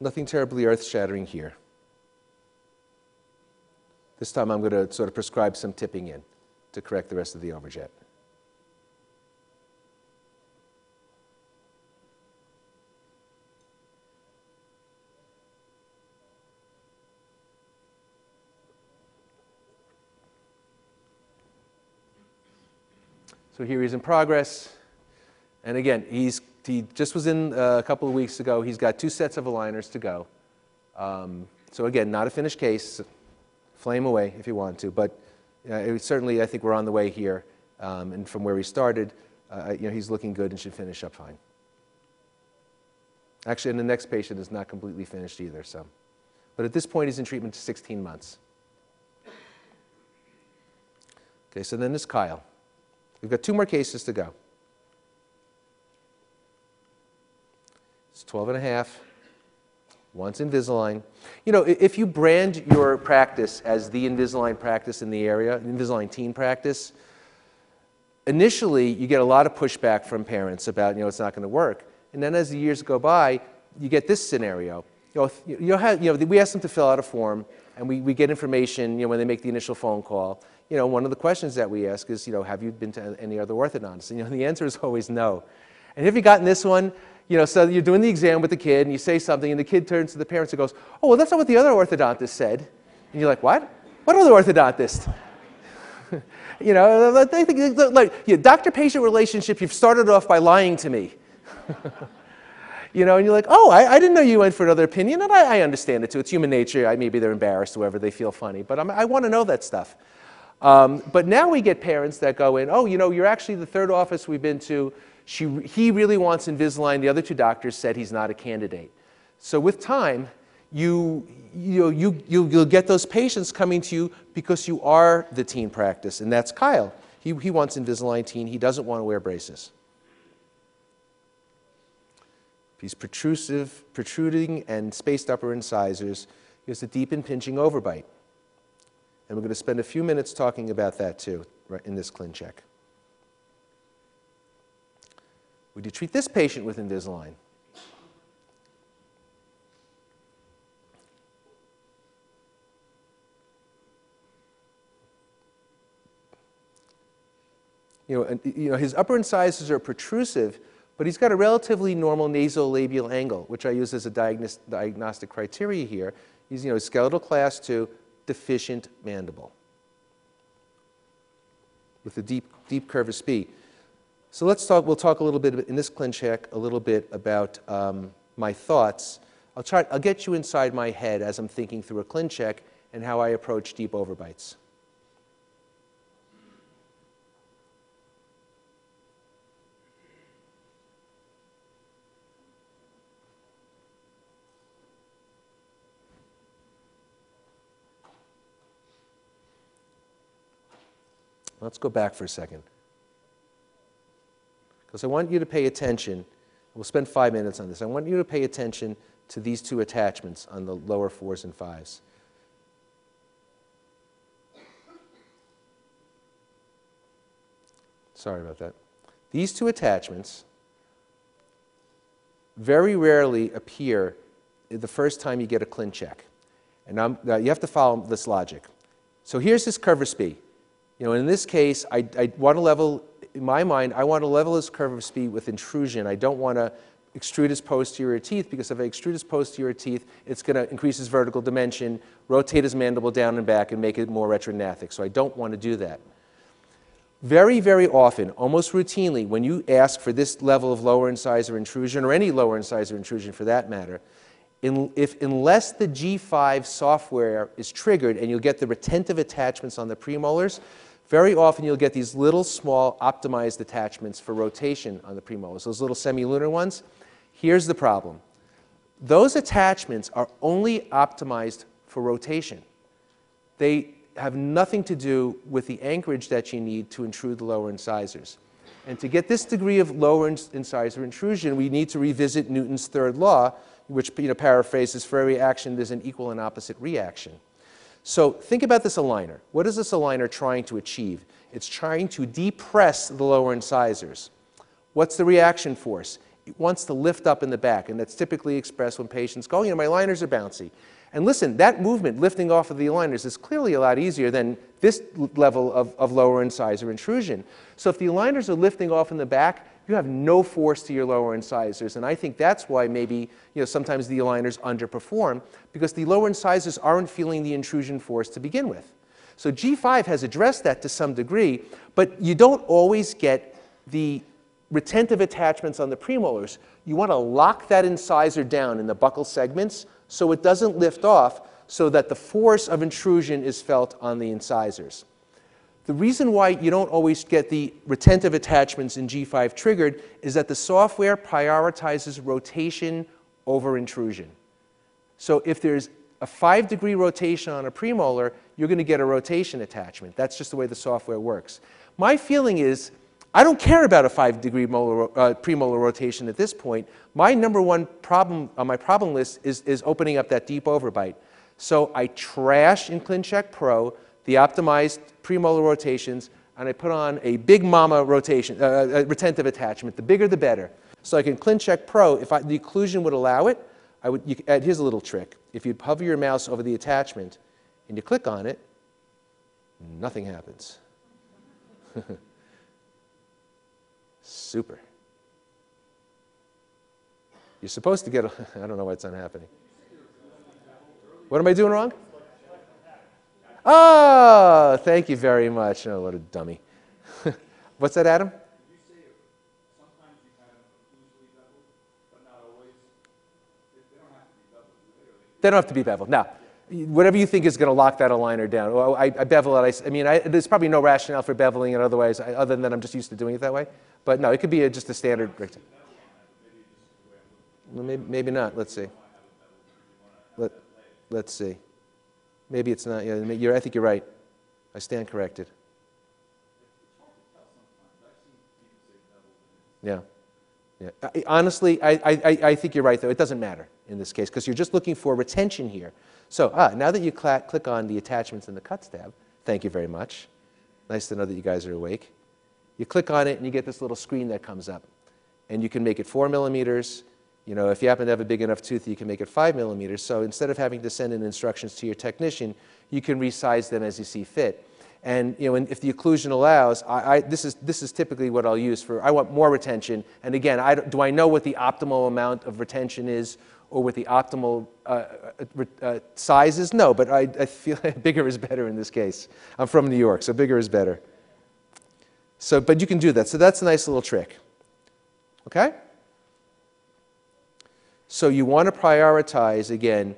Nothing terribly earth-shattering here. This time I'm going to sort of prescribe some tipping in to correct the rest of the overjet. So here he's in progress. And again, he's, he just was in uh, a couple of weeks ago. He's got two sets of aligners to go. Um, so again, not a finished case. Flame away if you want to. But uh, certainly, I think we're on the way here. Um, and from where we started, uh, you know, he's looking good and should finish up fine. Actually, and the next patient is not completely finished either. So, but at this point, he's in treatment 16 months. Okay, so then there's Kyle. We've got two more cases to go. It's 12 and a half. Once Invisalign. You know, if you brand your practice as the Invisalign practice in the area, Invisalign teen practice, initially you get a lot of pushback from parents about, you know, it's not going to work. And then as the years go by, you get this scenario. You know, you know, how- you know we ask them to fill out a form, and we, we get information, you know, when they make the initial phone call. You know, one of the questions that we ask is, you know, have you been to any other orthodontist? And, you know, the answer is always no. And have you gotten this one? You know, so you're doing the exam with the kid, and you say something, and the kid turns to the parents and goes, oh, well, that's not what the other orthodontist said. And you're like, what? What other orthodontist? you know, I think, like, yeah, doctor-patient relationship, you've started off by lying to me. you know, and you're like, oh, I, I didn't know you went for another opinion, and I, I understand it too. It's human nature. I, maybe they're embarrassed, whoever, they feel funny, but I'm, I want to know that stuff. Um, but now we get parents that go in, oh, you know, you're actually the third office we've been to. She, he really wants Invisalign. The other two doctors said he's not a candidate. So with time, you, you, you, you, you'll get those patients coming to you because you are the teen practice, and that's Kyle. He, he wants Invisalign teen. He doesn't want to wear braces. He's protrusive, protruding and spaced upper incisors, he has a deep and impinging overbite. And we're going to spend a few minutes talking about that too, in this ClinCheck. Would you treat this patient with Invisalign? You know, and, you know, his upper incisors are protrusive, but he's got a relatively normal nasolabial angle, which I use as a diagnos- diagnostic criteria here. He's, you know, skeletal class 2, deficient mandible with a deep, deep curve of Spee. So let's talk, we'll talk a little bit in this ClinCheck, a little bit about um, my thoughts. I'll try, I'll get you inside my head as I'm thinking through a ClinCheck and how I approach deep overbites. Let's go back for a second. Because I want you to pay attention. We'll spend five minutes on this. I want you to pay attention to these two attachments on the lower fours and fives. Sorry about that. These two attachments very rarely appear the first time you get a ClinCheck. And you have to follow this logic. So here's this of Spee. You know, in this case, I, I want to level, in my mind, I want to level this curve of Spee with intrusion. I don't want to extrude his posterior teeth because if I extrude his posterior teeth, it's going to increase his vertical dimension, rotate his mandible down and back, and make it more retrognathic. So I don't want to do that. Very, very often, almost routinely, when you ask for this level of lower incisor intrusion, or any lower incisor intrusion for that matter, in, if, unless the G5 software is triggered and you'll get the retentive attachments on the premolars, very often you'll get these little small optimized attachments for rotation on the premolars, those little semilunar ones. Here's the problem. Those attachments are only optimized for rotation. They have nothing to do with the anchorage that you need to intrude the lower incisors. And to get this degree of lower incisor intrusion, we need to revisit Newton's third law, which you know, paraphrases for every action there's an equal and opposite reaction. So think about this aligner. What is this aligner trying to achieve? It's trying to depress the lower incisors. What's the reaction force? It wants to lift up in the back, and that's typically expressed when patients go, oh, you know, my liners are bouncy. And listen, that movement, lifting off of the aligners, is clearly a lot easier than this level of, of lower incisor intrusion. So if the aligners are lifting off in the back, you have no force to your lower incisors. And I think that's why maybe you know, sometimes the aligners underperform, because the lower incisors aren't feeling the intrusion force to begin with. So G5 has addressed that to some degree, but you don't always get the retentive attachments on the premolars. You want to lock that incisor down in the buccal segments so it doesn't lift off so that the force of intrusion is felt on the incisors. The reason why you don't always get the retentive attachments in G5 triggered is that the software prioritizes rotation over intrusion. So if there's a five degree rotation on a premolar, you're going to get a rotation attachment. That's just the way the software works. My feeling is I don't care about a five degree molar, uh, premolar rotation at this point. My number one problem on my problem list is, is opening up that deep overbite. So I trash in ClinCheck Pro the optimized premolar rotations, and I put on a big mama rotation, uh, uh, retentive attachment. The bigger, the better. So I can ClinCheck Pro, if I, the occlusion would allow it, I would, you, uh, here's a little trick. If you hover your mouse over the attachment and you click on it, nothing happens. Super. You're supposed to get, a, I don't know why it's not happening. What am I doing wrong? Oh, thank you very much. Oh, what a dummy. What's that, Adam? They don't have to be beveled. Now, whatever you think is going to lock that aligner down. Well, I, I bevel it. I, I mean, I, there's probably no rationale for beveling it otherwise, other than that I'm just used to doing it that way. But no, it could be a, just a standard rectangle. Well, maybe, maybe not. Let's see. Let, let's see. Maybe it's not. Yeah, you're, I think you're right. I stand corrected. Yeah. Yeah. I, honestly, I, I, I think you're right, though. It doesn't matter in this case because you're just looking for retention here. So ah, now that you cl click on the attachments in the cuts tab, thank you very much. Nice to know that you guys are awake. You click on it and you get this little screen that comes up. And you can make it four millimeters. You know, if you happen to have a big enough tooth, you can make it five millimeters. So instead of having to send in instructions to your technician, you can resize them as you see fit. And you know, if the occlusion allows, I, I, this, is, this is typically what I'll use for, I want more retention. And again, I, do I know what the optimal amount of retention is or what the optimal uh, uh, uh, size is? No, but I, I feel bigger is better in this case. I'm from New York, so bigger is better. So, but you can do that. So that's a nice little trick. Okay? So you want to prioritize, again,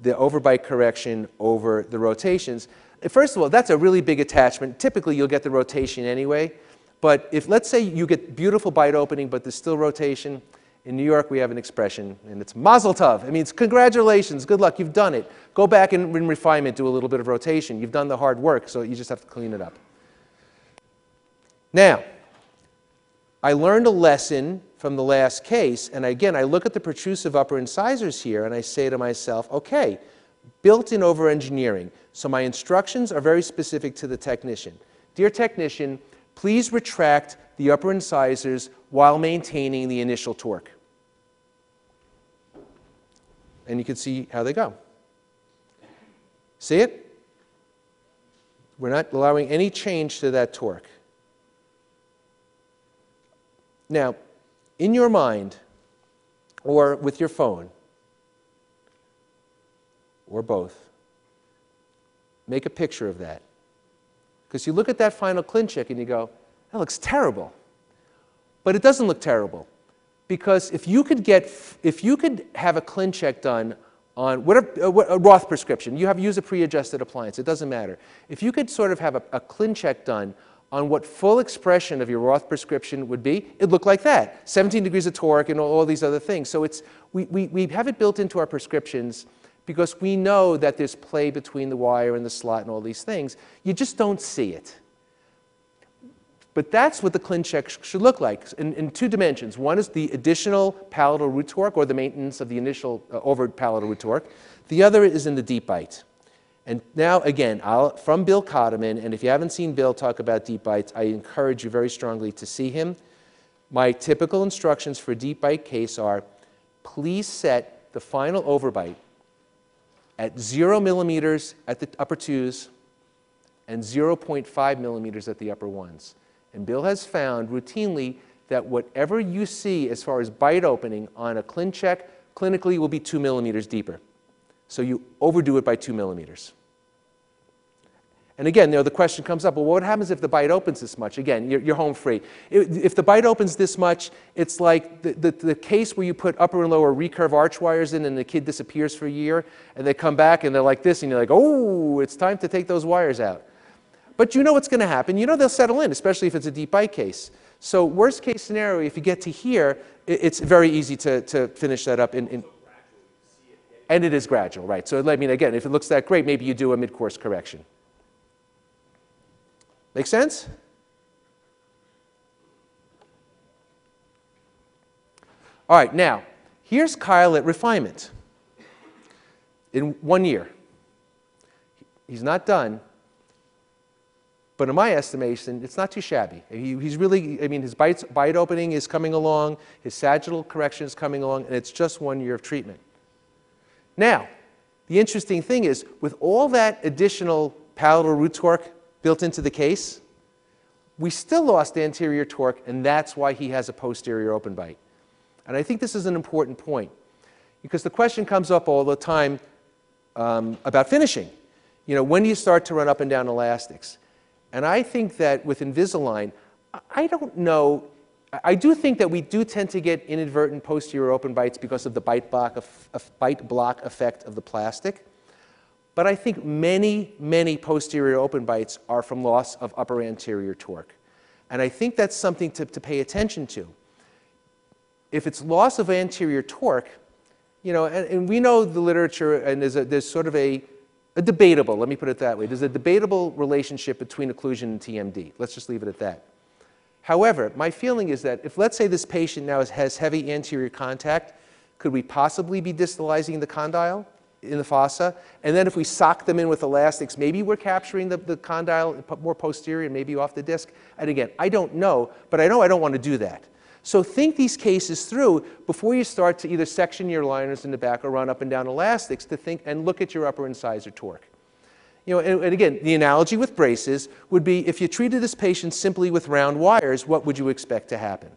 the overbite correction over the rotations. First of all, that's a really big attachment. Typically, you'll get the rotation anyway. But if, let's say, you get beautiful bite opening, but there's still rotation, in New York, we have an expression, and it's mazel tov. It means congratulations, good luck, you've done it. Go back and in refinement, do a little bit of rotation. You've done the hard work, so you just have to clean it up. Now, I learned a lesson from the last case, and again, I look at the protrusive upper incisors here, and I say to myself, okay, built-in over-engineering. So my instructions are very specific to the technician. Dear technician, please retract the upper incisors while maintaining the initial torque. And you can see how they go. See it? We're not allowing any change to that torque. Now, in your mind, or with your phone, or both, make a picture of that. Because you look at that final ClinCheck and you go, that looks terrible. But it doesn't look terrible. Because if you could get, if you could have a ClinCheck done on whatever, uh, a Roth prescription, you have use a pre-adjusted appliance, it doesn't matter. If you could sort of have a, a ClinCheck done on what full expression of your Roth prescription would be, it'd look like that, 17 degrees of torque and all, all these other things. So it's, we, we, we have it built into our prescriptions because we know that there's play between the wire and the slot and all these things. You just don't see it. But that's what the ClinCheck sh- should look like in, in two dimensions. One is the additional palatal root torque or the maintenance of the initial uh, over palatal root torque. The other is in the deep bite. And now, again, I'll, from Bill Cotterman, and if you haven't seen Bill talk about deep bites, I encourage you very strongly to see him. My typical instructions for deep bite case are please set the final overbite at zero millimeters at the upper twos and 0.5 millimeters at the upper ones. And Bill has found routinely that whatever you see as far as bite opening on a ClinCheck clinically will be two millimeters deeper. So you overdo it by two millimeters. And again, you know, the question comes up, well, what happens if the bite opens this much? Again, you're, you're home free. If, the bite opens this much, it's like the, the, the case where you put upper and lower recurve arch wires in and the kid disappears for a year, and they come back and they're like this, and you're like, oh, it's time to take those wires out. But you know what's going to happen. You know they'll settle in, especially if it's a deep bite case. So worst case scenario, if you get to here, it's very easy to, to finish that up in, in and it is gradual, right? So I mean, again, if it looks that great, maybe you do a mid-course correction. Make sense? All right, now, here's Kyle at refinement in one year. He's not done, but in my estimation, it's not too shabby. He, he's really, I mean, his bites, bite opening is coming along, his sagittal correction is coming along, and it's just one year of treatment. Now, the interesting thing is, with all that additional palatal root torque built into the case, we still lost anterior torque, and that's why he has a posterior open bite. And I think this is an important point, because the question comes up all the time um, about finishing. You know, when do you start to run up and down elastics? And I think that with Invisalign, I- I don't know. I- do think that we do tend to get inadvertent posterior open bites because of the bite block, of, of bite block effect of the plastic. But I think many, many posterior open bites are from loss of upper anterior torque. And I think that's something to, to pay attention to. If it's loss of anterior torque, you know, and, and we know the literature, and there's, a, there's sort of a, a debatable, let me put it that way, there's a debatable relationship between occlusion and TMD. Let's just leave it at that. However, my feeling is that if, let's say, this patient now has, heavy anterior contact, could we possibly be distalizing the condyle in the fossa? And then if we sock them in with elastics, maybe we're capturing the, the condyle more posterior, maybe off the disc. And again, I don't know, but I know I don't want to do that. So think these cases through before you start to either section your liners in the back or run up and down elastics to think and look at your upper incisor torque. You know, and, and again, the analogy with braces would be if you treated this patient simply with round wires, what would you expect to happen?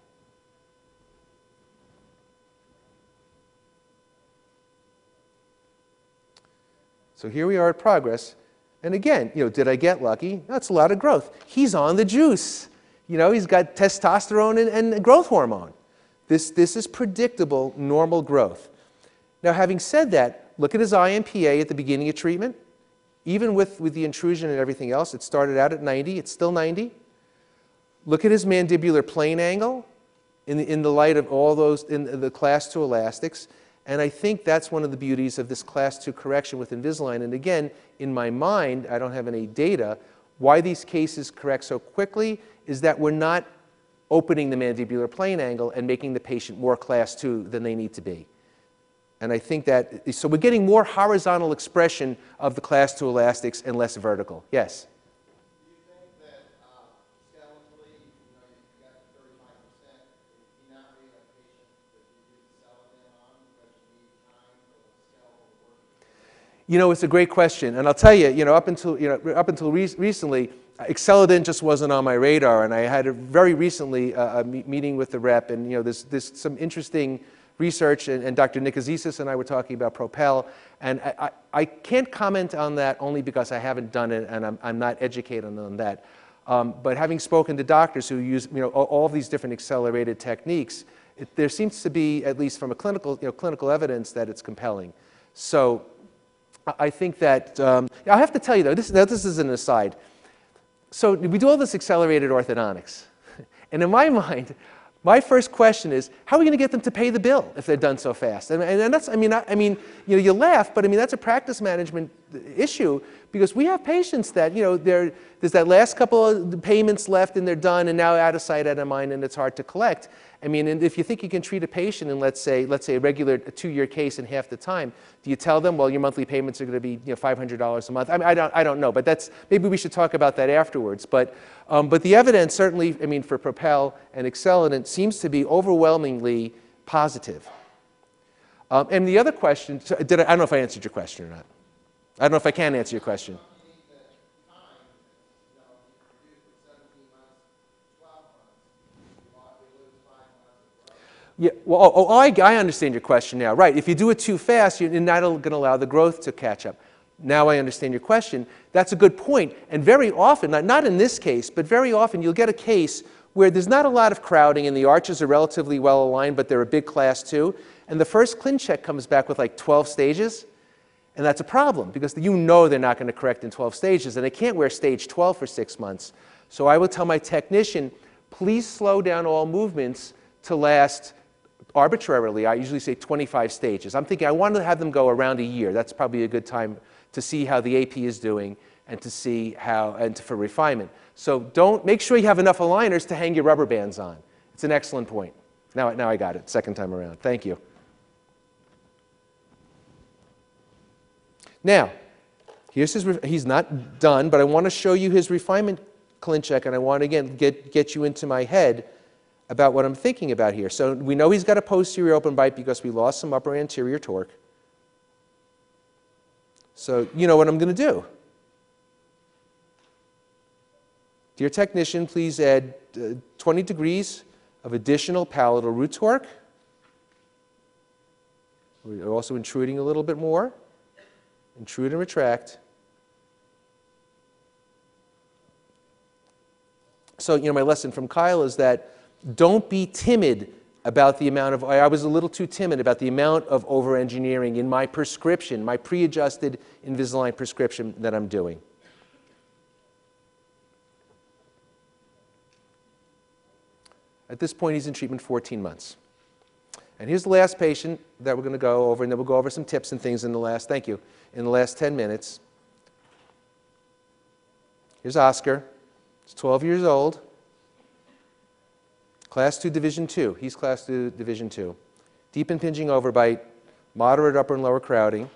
So here we are at progress. And again, you know, did I get lucky? That's a lot of growth. He's on the juice. You know, he's got testosterone and, and growth hormone. This, this is predictable, normal growth. Now, having said that, look at his IMPA at the beginning of treatment. Even with, with the intrusion and everything else, it started out at 90, it's still 90. Look at his mandibular plane angle in the, in the light of all those, in the class 2 elastics. And I think that's one of the beauties of this class 2 correction with Invisalign. And again, in my mind, I don't have any data, why these cases correct so quickly is that we're not opening the mandibular plane angle and making the patient more class 2 than they need to be. And I think that, so we're getting more horizontal expression of the class 2 elastics and less vertical. Yes? You uh, know, it's a great question, and I'll tell you, you know, up until you know, up until re- recently, AcceleDent just wasn't on my radar, and I had a very recently uh, a me- meeting with the rep, and you know, there's, there's some interesting research, and, and Dr. Nikozis and I were talking about Propel, and I, I, I can't comment on that only because I haven't done it, and I'm, I'm not educated on that. Um, but having spoken to doctors who use, you know, all, all these different accelerated techniques, it, there seems to be, at least from a clinical, you know, clinical evidence, that it's compelling. So I- I think that, um, I have to tell you though, this, now this is an aside. So we do all this accelerated orthodontics. And in my mind, my first question is, how are we going to get them to pay the bill if they're done so fast? And, and that's, I mean, I, I mean, you know, you laugh, but I mean, that's a practice management issue because we have patients that, you know, there's that last couple of payments left and they're done and now out of sight, out of mind, and it's hard to collect. I mean, and if you think you can treat a patient in, let's say, let's say a regular two-year case in half the time, do you tell them, well, your monthly payments are going to be, you know, $500 a month? I mean, I don't, I don't know, but that's maybe we should talk about that afterwards. But, um, but the evidence certainly, I mean, for Propel and AcceleDent seems to be overwhelmingly positive. Um, and the other question, did I, I don't know if I answered your question or not. I don't know if I can answer your question. Yeah, well, oh, oh, I, I understand your question now. Right, if you do it too fast, you're not going to allow the growth to catch up. Now I understand your question. That's a good point. And very often, not, in this case, but very often you'll get a case where there's not a lot of crowding and the arches are relatively well aligned, but they're a big class two. And the first ClinCheck comes back with like 12 stages. And that's a problem because you know they're not going to correct in 12 stages and they can't wear stage 12 for six months. So I would tell my technician, please slow down all movements to last arbitrarily. I usually say 25 stages. I'm thinking I want to have them go around a year. That's probably a good time to see how the AP is doing and to see how, and for refinement. So don't, make sure you have enough aligners to hang your rubber bands on. It's an excellent point. Now, now I got it, second time around. Thank you. Now, here's his, he's not done, but I want to show you his refinement ClinCheck, and I want to again get, get you into my head about what I'm thinking about here. So we know he's got a posterior open bite because we lost some upper anterior torque. So you know what I'm going to do. Dear technician, please add uh, 20 degrees of additional palatal root torque. We're also intruding a little bit more. Intrude and retract. So, you know, my lesson from Kyle is that don't be timid about the amount of, I was a little too timid about the amount of over engineering in my prescription, my pre adjusted Invisalign prescription that I'm doing. At this point, he's in treatment 14 months. And here's the last patient that we're going to go over, and then we'll go over some tips and things in the last, thank you, in the last 10 minutes. Here's Oscar. He's 12 years old. Class 2, Division 2. He's Class 2, Division 2. Deep impinging overbite, moderate upper and lower crowding,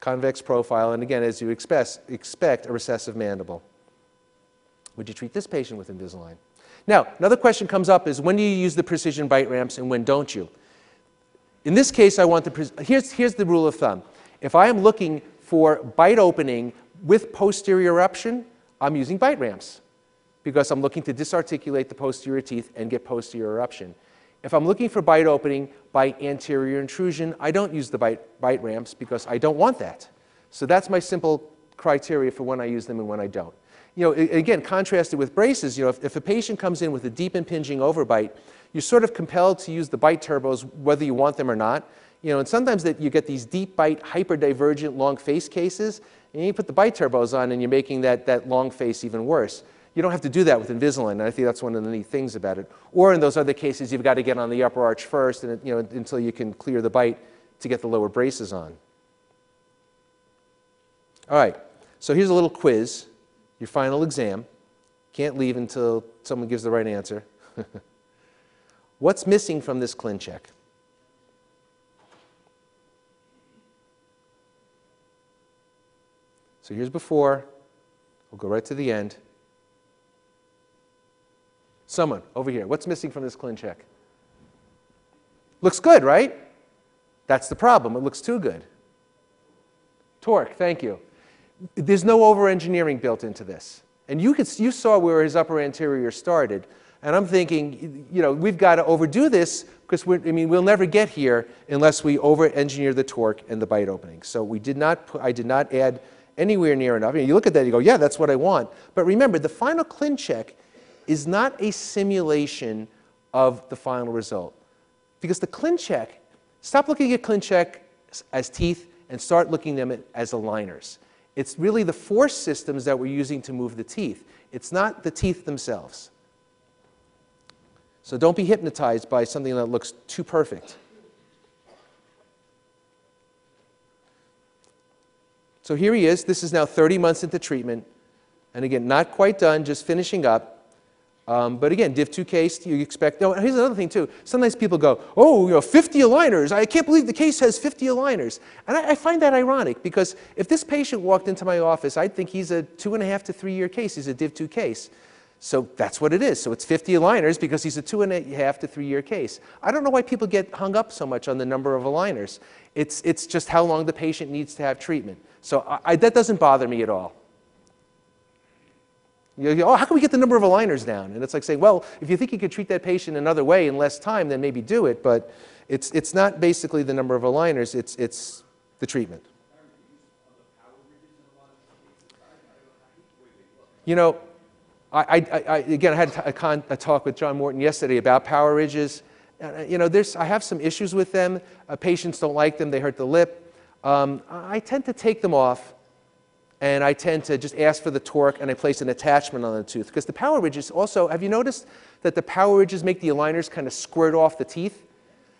convex profile, and again, as you expect, expect a recessive mandible. Would you treat this patient with Invisalign? Now, another question comes up is when do you use the precision bite ramps and when don't you? In this case, I want the, here's, here's the rule of thumb. If I am looking for bite opening with posterior eruption, I'm using bite ramps because I'm looking to disarticulate the posterior teeth and get posterior eruption. If I'm looking for bite opening by anterior intrusion, I don't use the bite, bite ramps because I don't want that. So that's my simple criteria for when I use them and when I don't. You know, again, contrasted with braces, you know, if, if a patient comes in with a deep impinging overbite, you're sort of compelled to use the bite turbos whether you want them or not. You know, and sometimes that you get these deep bite, hyperdivergent long face cases, and you put the bite turbos on and you're making that, that long face even worse. You don't have to do that with Invisalign, and I think that's one of the neat things about it. Or in those other cases, you've got to get on the upper arch first and, you know, until you can clear the bite to get the lower braces on. All right, so here's a little quiz, your final exam. Can't leave until someone gives the right answer. What's missing from this ClinCheck? So here's before. We'll go right to the end. Someone over here. What's missing from this ClinCheck? Looks good, right? That's the problem. It looks too good. Torque, thank you. There's no over-engineering built into this. And you, could, you saw where his upper anterior started. And I'm thinking, you know, we've got to overdo this because we're, I mean, we'll never get here unless we over-engineer the torque and the bite opening. So we did not, put, I did not add anywhere near enough. Mean, you look at that, you go, yeah, that's what I want. But remember, the final ClinCheck is not a simulation of the final result. Because the ClinCheck, stop looking at ClinCheck as teeth and start looking at them as aligners. It's really the force systems that we're using to move the teeth. It's not the teeth themselves. So don't be hypnotized by something that looks too perfect. So here he is. This is now 30 months into treatment. And again, not quite done, just finishing up. Um, but again, div 2 case, you expect. No, here's another thing too. Sometimes people go, oh, you know, 50 aligners. I can't believe the case has 50 aligners. And I, I find that ironic because if this patient walked into my office, I'd think he's a two and a half to three year case. He's a div 2 case. So that's what it is. So it's 50 aligners because he's a two and a half to three year case. I don't know why people get hung up so much on the number of aligners. It's, it's just how long the patient needs to have treatment. So I, I, that doesn't bother me at all. You go, oh, how can we get the number of aligners down? And it's like saying, well, if you think you could treat that patient another way in less time, then maybe do it. But it's, it's not basically the number of aligners, it's, it's the treatment. You know, I, I, I, again, I had a, con, a, talk with John Morton yesterday about power ridges. Uh, you know, there's, I have some issues with them. Uh, patients don't like them, they hurt the lip. Um, I tend to take them off and I tend to just ask for the torque and I place an attachment on the tooth. Because the power ridges also, have you noticed that the power ridges make the aligners kind of squirt off the teeth?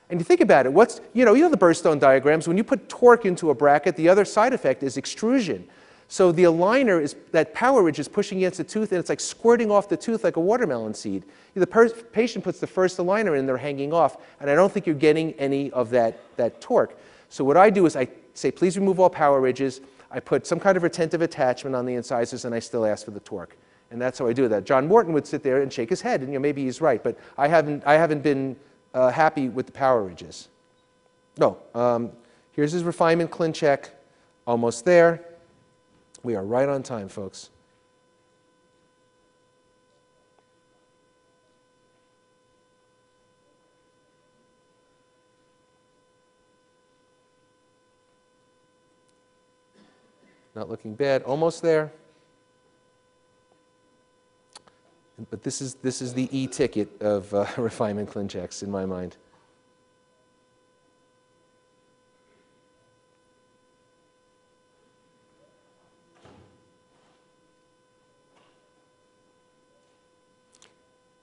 And you think about it, what's, you know, you know the Burstone diagrams, when you put torque into a bracket, the other side effect is extrusion. So the aligner is, that power ridge is pushing against the tooth and it's like squirting off the tooth like a watermelon seed. The patient puts the first aligner in, they're hanging off, and I don't think you're getting any of that, that torque. So what I do is I say, please remove all power ridges. I put some kind of retentive attachment on the incisors and I still ask for the torque. And that's how I do that. John Morton would sit there and shake his head, and you know, maybe he's right, but I haven't, I haven't been uh, happy with the power ridges. No, um, here's his refinement ClinCheck, almost there. We are right on time, folks. Not looking bad, almost there. But this is, this is the e-ticket of uh, refinement ClinChecks in my mind.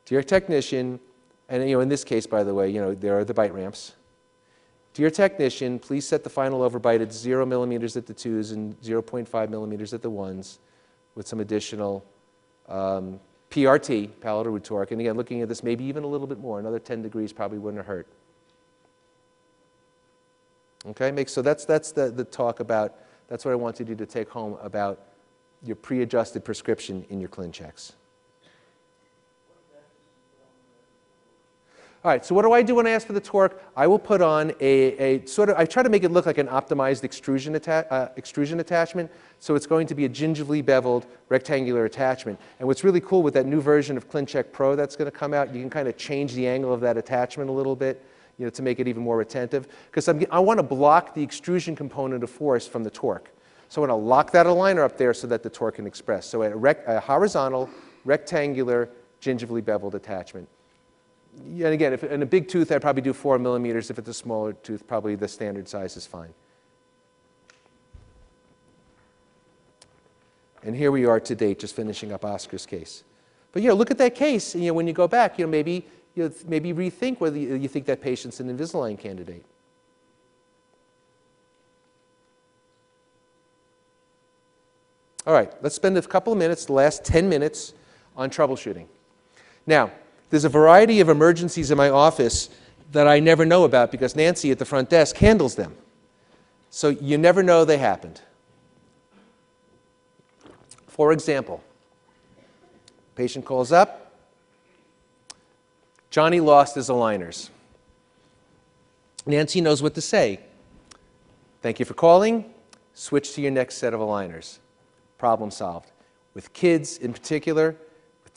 To your technician, and you know, in this case, by the way, you know, there are the bite ramps. Dear technician, please set the final overbite at 0 millimeters at the 2s and 0.5 millimeters at the 1s with some additional um, PRT, palatal root torque. And again, looking at this, maybe even a little bit more, another 10 degrees probably wouldn't hurt. Okay, make, so that's, that's the, the talk about, that's what I wanted you to take home about your pre-adjusted prescription in your ClinChecks. All right, so what do I do when I ask for the torque? I will put on a, a sort of, I try to make it look like an optimized extrusion, atta uh, extrusion attachment. So it's going to be a gingivally beveled rectangular attachment. And what's really cool with that new version of ClinCheck Pro that's going to come out, you can kind of change the angle of that attachment a little bit you know, to make it even more retentive. Because I want to block the extrusion component of force from the torque. So I want to lock that aligner up there so that the torque can express. So a, a horizontal, rectangular, gingivally beveled attachment and again, if in a big tooth, I'd probably do four millimeters. If it's a smaller tooth, probably the standard size is fine. And here we are to date, just finishing up Oscar's case. But you know, look at that case. And, you know, when you go back, you know, maybe you know, maybe rethink whether you, you think that patient's an Invisalign candidate. All right, let's spend a couple of minutes, the last 10 minutes, on troubleshooting. Now, there's a variety of emergencies in my office that I never know about because Nancy at the front desk handles them. So you never know they happened. For example, patient calls up, Johnny lost his aligners. Nancy knows what to say. Thank you for calling. switch to your next set of aligners. Problem solved. With kids in particular,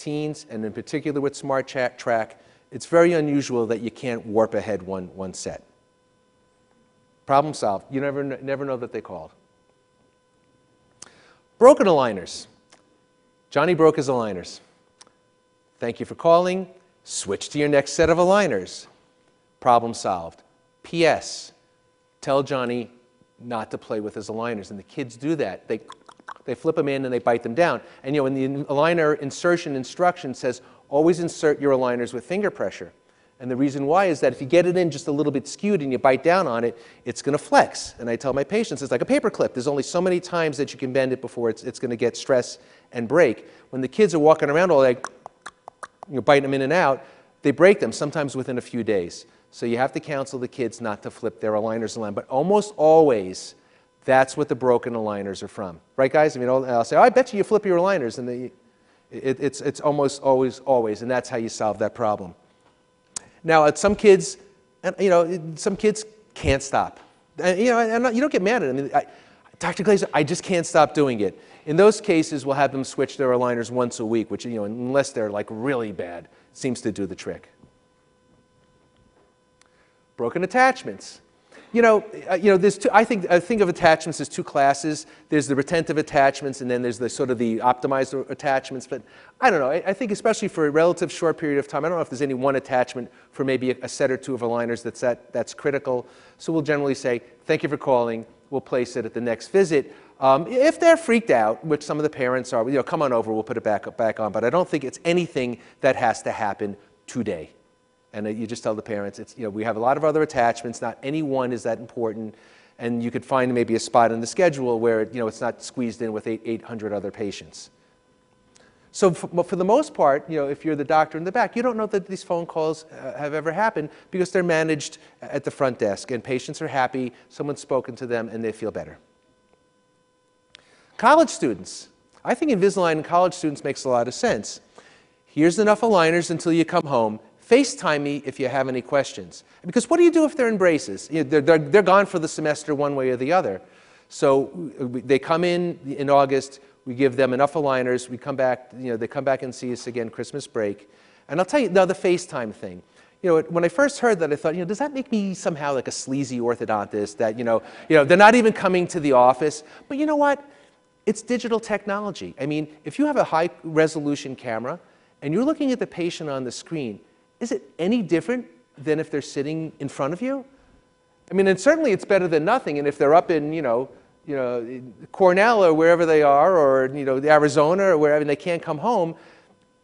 teens, and in particular with SmartTrack, track it's very unusual that you can't warp ahead one, one set. Problem solved. You never, never know that they called. Broken aligners. Johnny broke his aligners. Thank you for calling. Switch to your next set of aligners. Problem solved. P.S. Tell Johnny not to play with his aligners. And the kids do that. They, they flip them in and they bite them down. And you know, in the aligner insertion instruction says, always insert your aligners with finger pressure. And the reason why is that if you get it in just a little bit skewed and you bite down on it, it's going to flex. And I tell my patients, it's like a paperclip. There's only so many times that you can bend it before it's, it's going to get stress and break. When the kids are walking around all like, you know, biting them in and out, they break them sometimes within a few days. So you have to counsel the kids not to flip their aligners around. But almost always, that's what the broken aligners are from. Right, guys? I mean, I'll I'll say, oh, I bet you you flip your aligners. And they, it, it's, it's almost always, always. And that's how you solve that problem. Now, some kids, you know, some kids can't stop. And, you know, and you don't get mad at them. I, Dr. Glazer, I just can't stop doing it. In those cases, we'll have them switch their aligners once a week, which, you know, unless they're like really bad, seems to do the trick. Broken attachments. You know, uh, you know, there's two, I think, I think of attachments as two classes. There's the retentive attachments, and then there's the sort of the optimized attachments. But I don't know. I, I think especially for a relative short period of time, I don't know if there's any one attachment for maybe a, a set or two of aligners that's that, that's critical. So we'll generally say, thank you for calling. We'll place it at the next visit. Um, if they're freaked out, which some of the parents are, you know, come on over. We'll put it back back on. But I don't think it's anything that has to happen today. And you just tell the parents, it's, you know, we have a lot of other attachments, not any one is that important. And you could find maybe a spot in the schedule where you know, it's not squeezed in with eight, 800 other patients. So for, for the most part, you know, if you're the doctor in the back, you don't know that these phone calls uh, have ever happened because they're managed at the front desk and patients are happy, someone's spoken to them, and they feel better. College students. I think Invisalign in college students makes a lot of sense. Here's enough aligners until you come home. FaceTime me if you have any questions. Because what do you do if they're in braces? You know, they're, they're, they're gone for the semester one way or the other. So uh, we- they come in in August, we give them enough aligners, we come back, you know, they come back and see us again Christmas break. And I'll tell you, now the FaceTime thing. You know, when I first heard that, I thought, you know, does that make me somehow like a sleazy orthodontist that, you know, you know, they're not even coming to the office? But you know what? It's digital technology. I mean, if you have a high resolution camera and you're looking at the patient on the screen, is it any different than if they're sitting in front of you? I mean, and certainly it's better than nothing. And if they're up in, you know, you know, Cornell or wherever they are, or you know, Arizona or wherever, and they can't come home,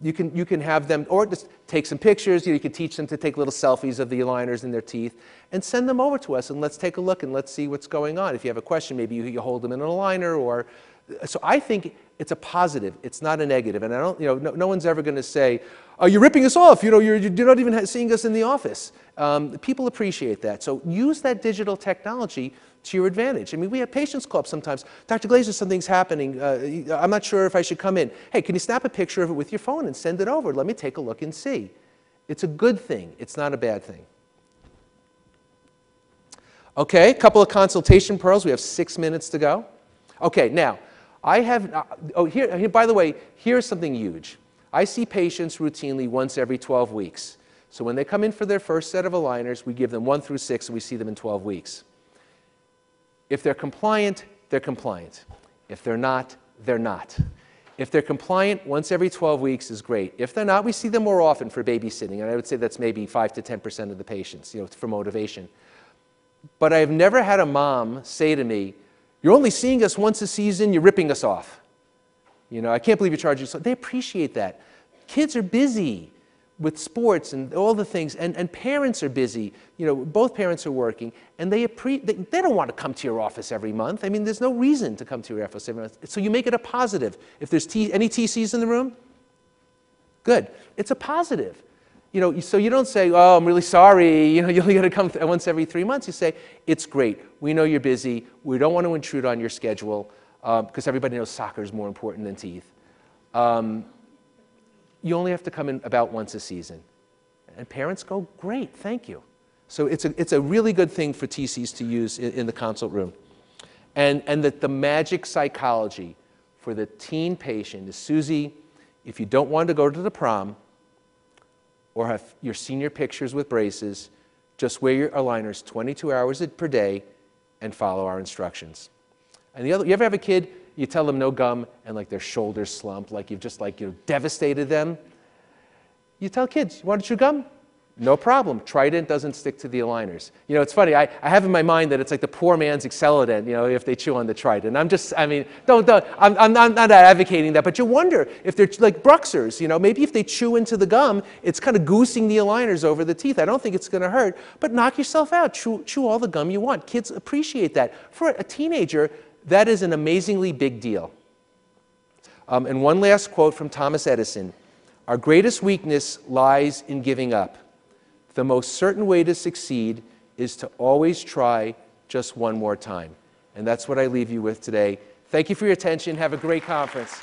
you can you can have them, or just take some pictures. You, know, you can teach them to take little selfies of the aligners in their teeth, and send them over to us, and let's take a look and let's see what's going on. If you have a question, maybe you, you hold them in an aligner, or so I think it's a positive. It's not a negative, and I don't, you know, no, no one's ever going to say, "Oh, you're ripping us off." You know, you're, you're not even seeing us in the office. Um, people appreciate that. So use that digital technology to your advantage. I mean, we have patients call up sometimes. Dr. Glazer, something's happening. Uh, I'm not sure if I should come in. Hey, can you snap a picture of it with your phone and send it over? Let me take a look and see. It's a good thing. It's not a bad thing. Okay, a couple of consultation pearls. We have six minutes to go. Okay, now, I have, uh, oh, here, here, by the way, here's something huge. I see patients routinely once every 12 weeks. So when they come in for their first set of aligners, we give them one through six, and we see them in 12 weeks. If they're compliant, they're compliant. If they're not, they're not. If they're compliant, once every 12 weeks is great. If they're not, we see them more often for babysitting, and I would say that's maybe 5 to 10% of the patients, you know, for motivation. But I've never had a mom say to me, You're only seeing us once a season, you're ripping us off. You know, I can't believe you're charging so. They appreciate that. Kids are busy with sports and all the things, and, and parents are busy. You know, both parents are working, and they, appre- they, they don't want to come to your office every month. I mean, there's no reason to come to your office every month. So you make it a positive. If there's T- any TCs in the room, good. It's a positive. You know, so you don't say, "Oh, I'm really sorry." You know, you only got to come th- once every three months. You say, "It's great. We know you're busy. We don't want to intrude on your schedule because everybody knows soccer is more important than teeth. Um, you only have to come in about once a season." And parents go, "Great, thank you." So it's a it's a really good thing for TCs to use in, in the consult room. And, and that the magic psychology for the teen patient is Susie, if you don't want to go to the prom or have your senior pictures with braces, just wear your aligners 22 hours per day and follow our instructions. And the other, you ever have a kid, you tell them no gum, and like their shoulders slump, like you've just like you know, devastated them? You tell kids, you want to chew gum? No problem. Trident doesn't stick to the aligners. You know, it's funny. I, I have in my mind that it's like the poor man's AcceleDent, you know, if they chew on the Trident. I'm just, I mean, don't, don't I'm, I'm, not, not advocating that, but you wonder if they're like Bruxers, you know, maybe if they chew into the gum, it's kind of goosing the aligners over the teeth. I don't think it's going to hurt, but knock yourself out. Chew, chew all the gum you want. Kids appreciate that. For a teenager, that is an amazingly big deal. Um, and one last quote from Thomas Edison Our greatest weakness lies in giving up. The most certain way to succeed is to always try just one more time. And that's what I leave you with today. Thank you for your attention. Have a great conference.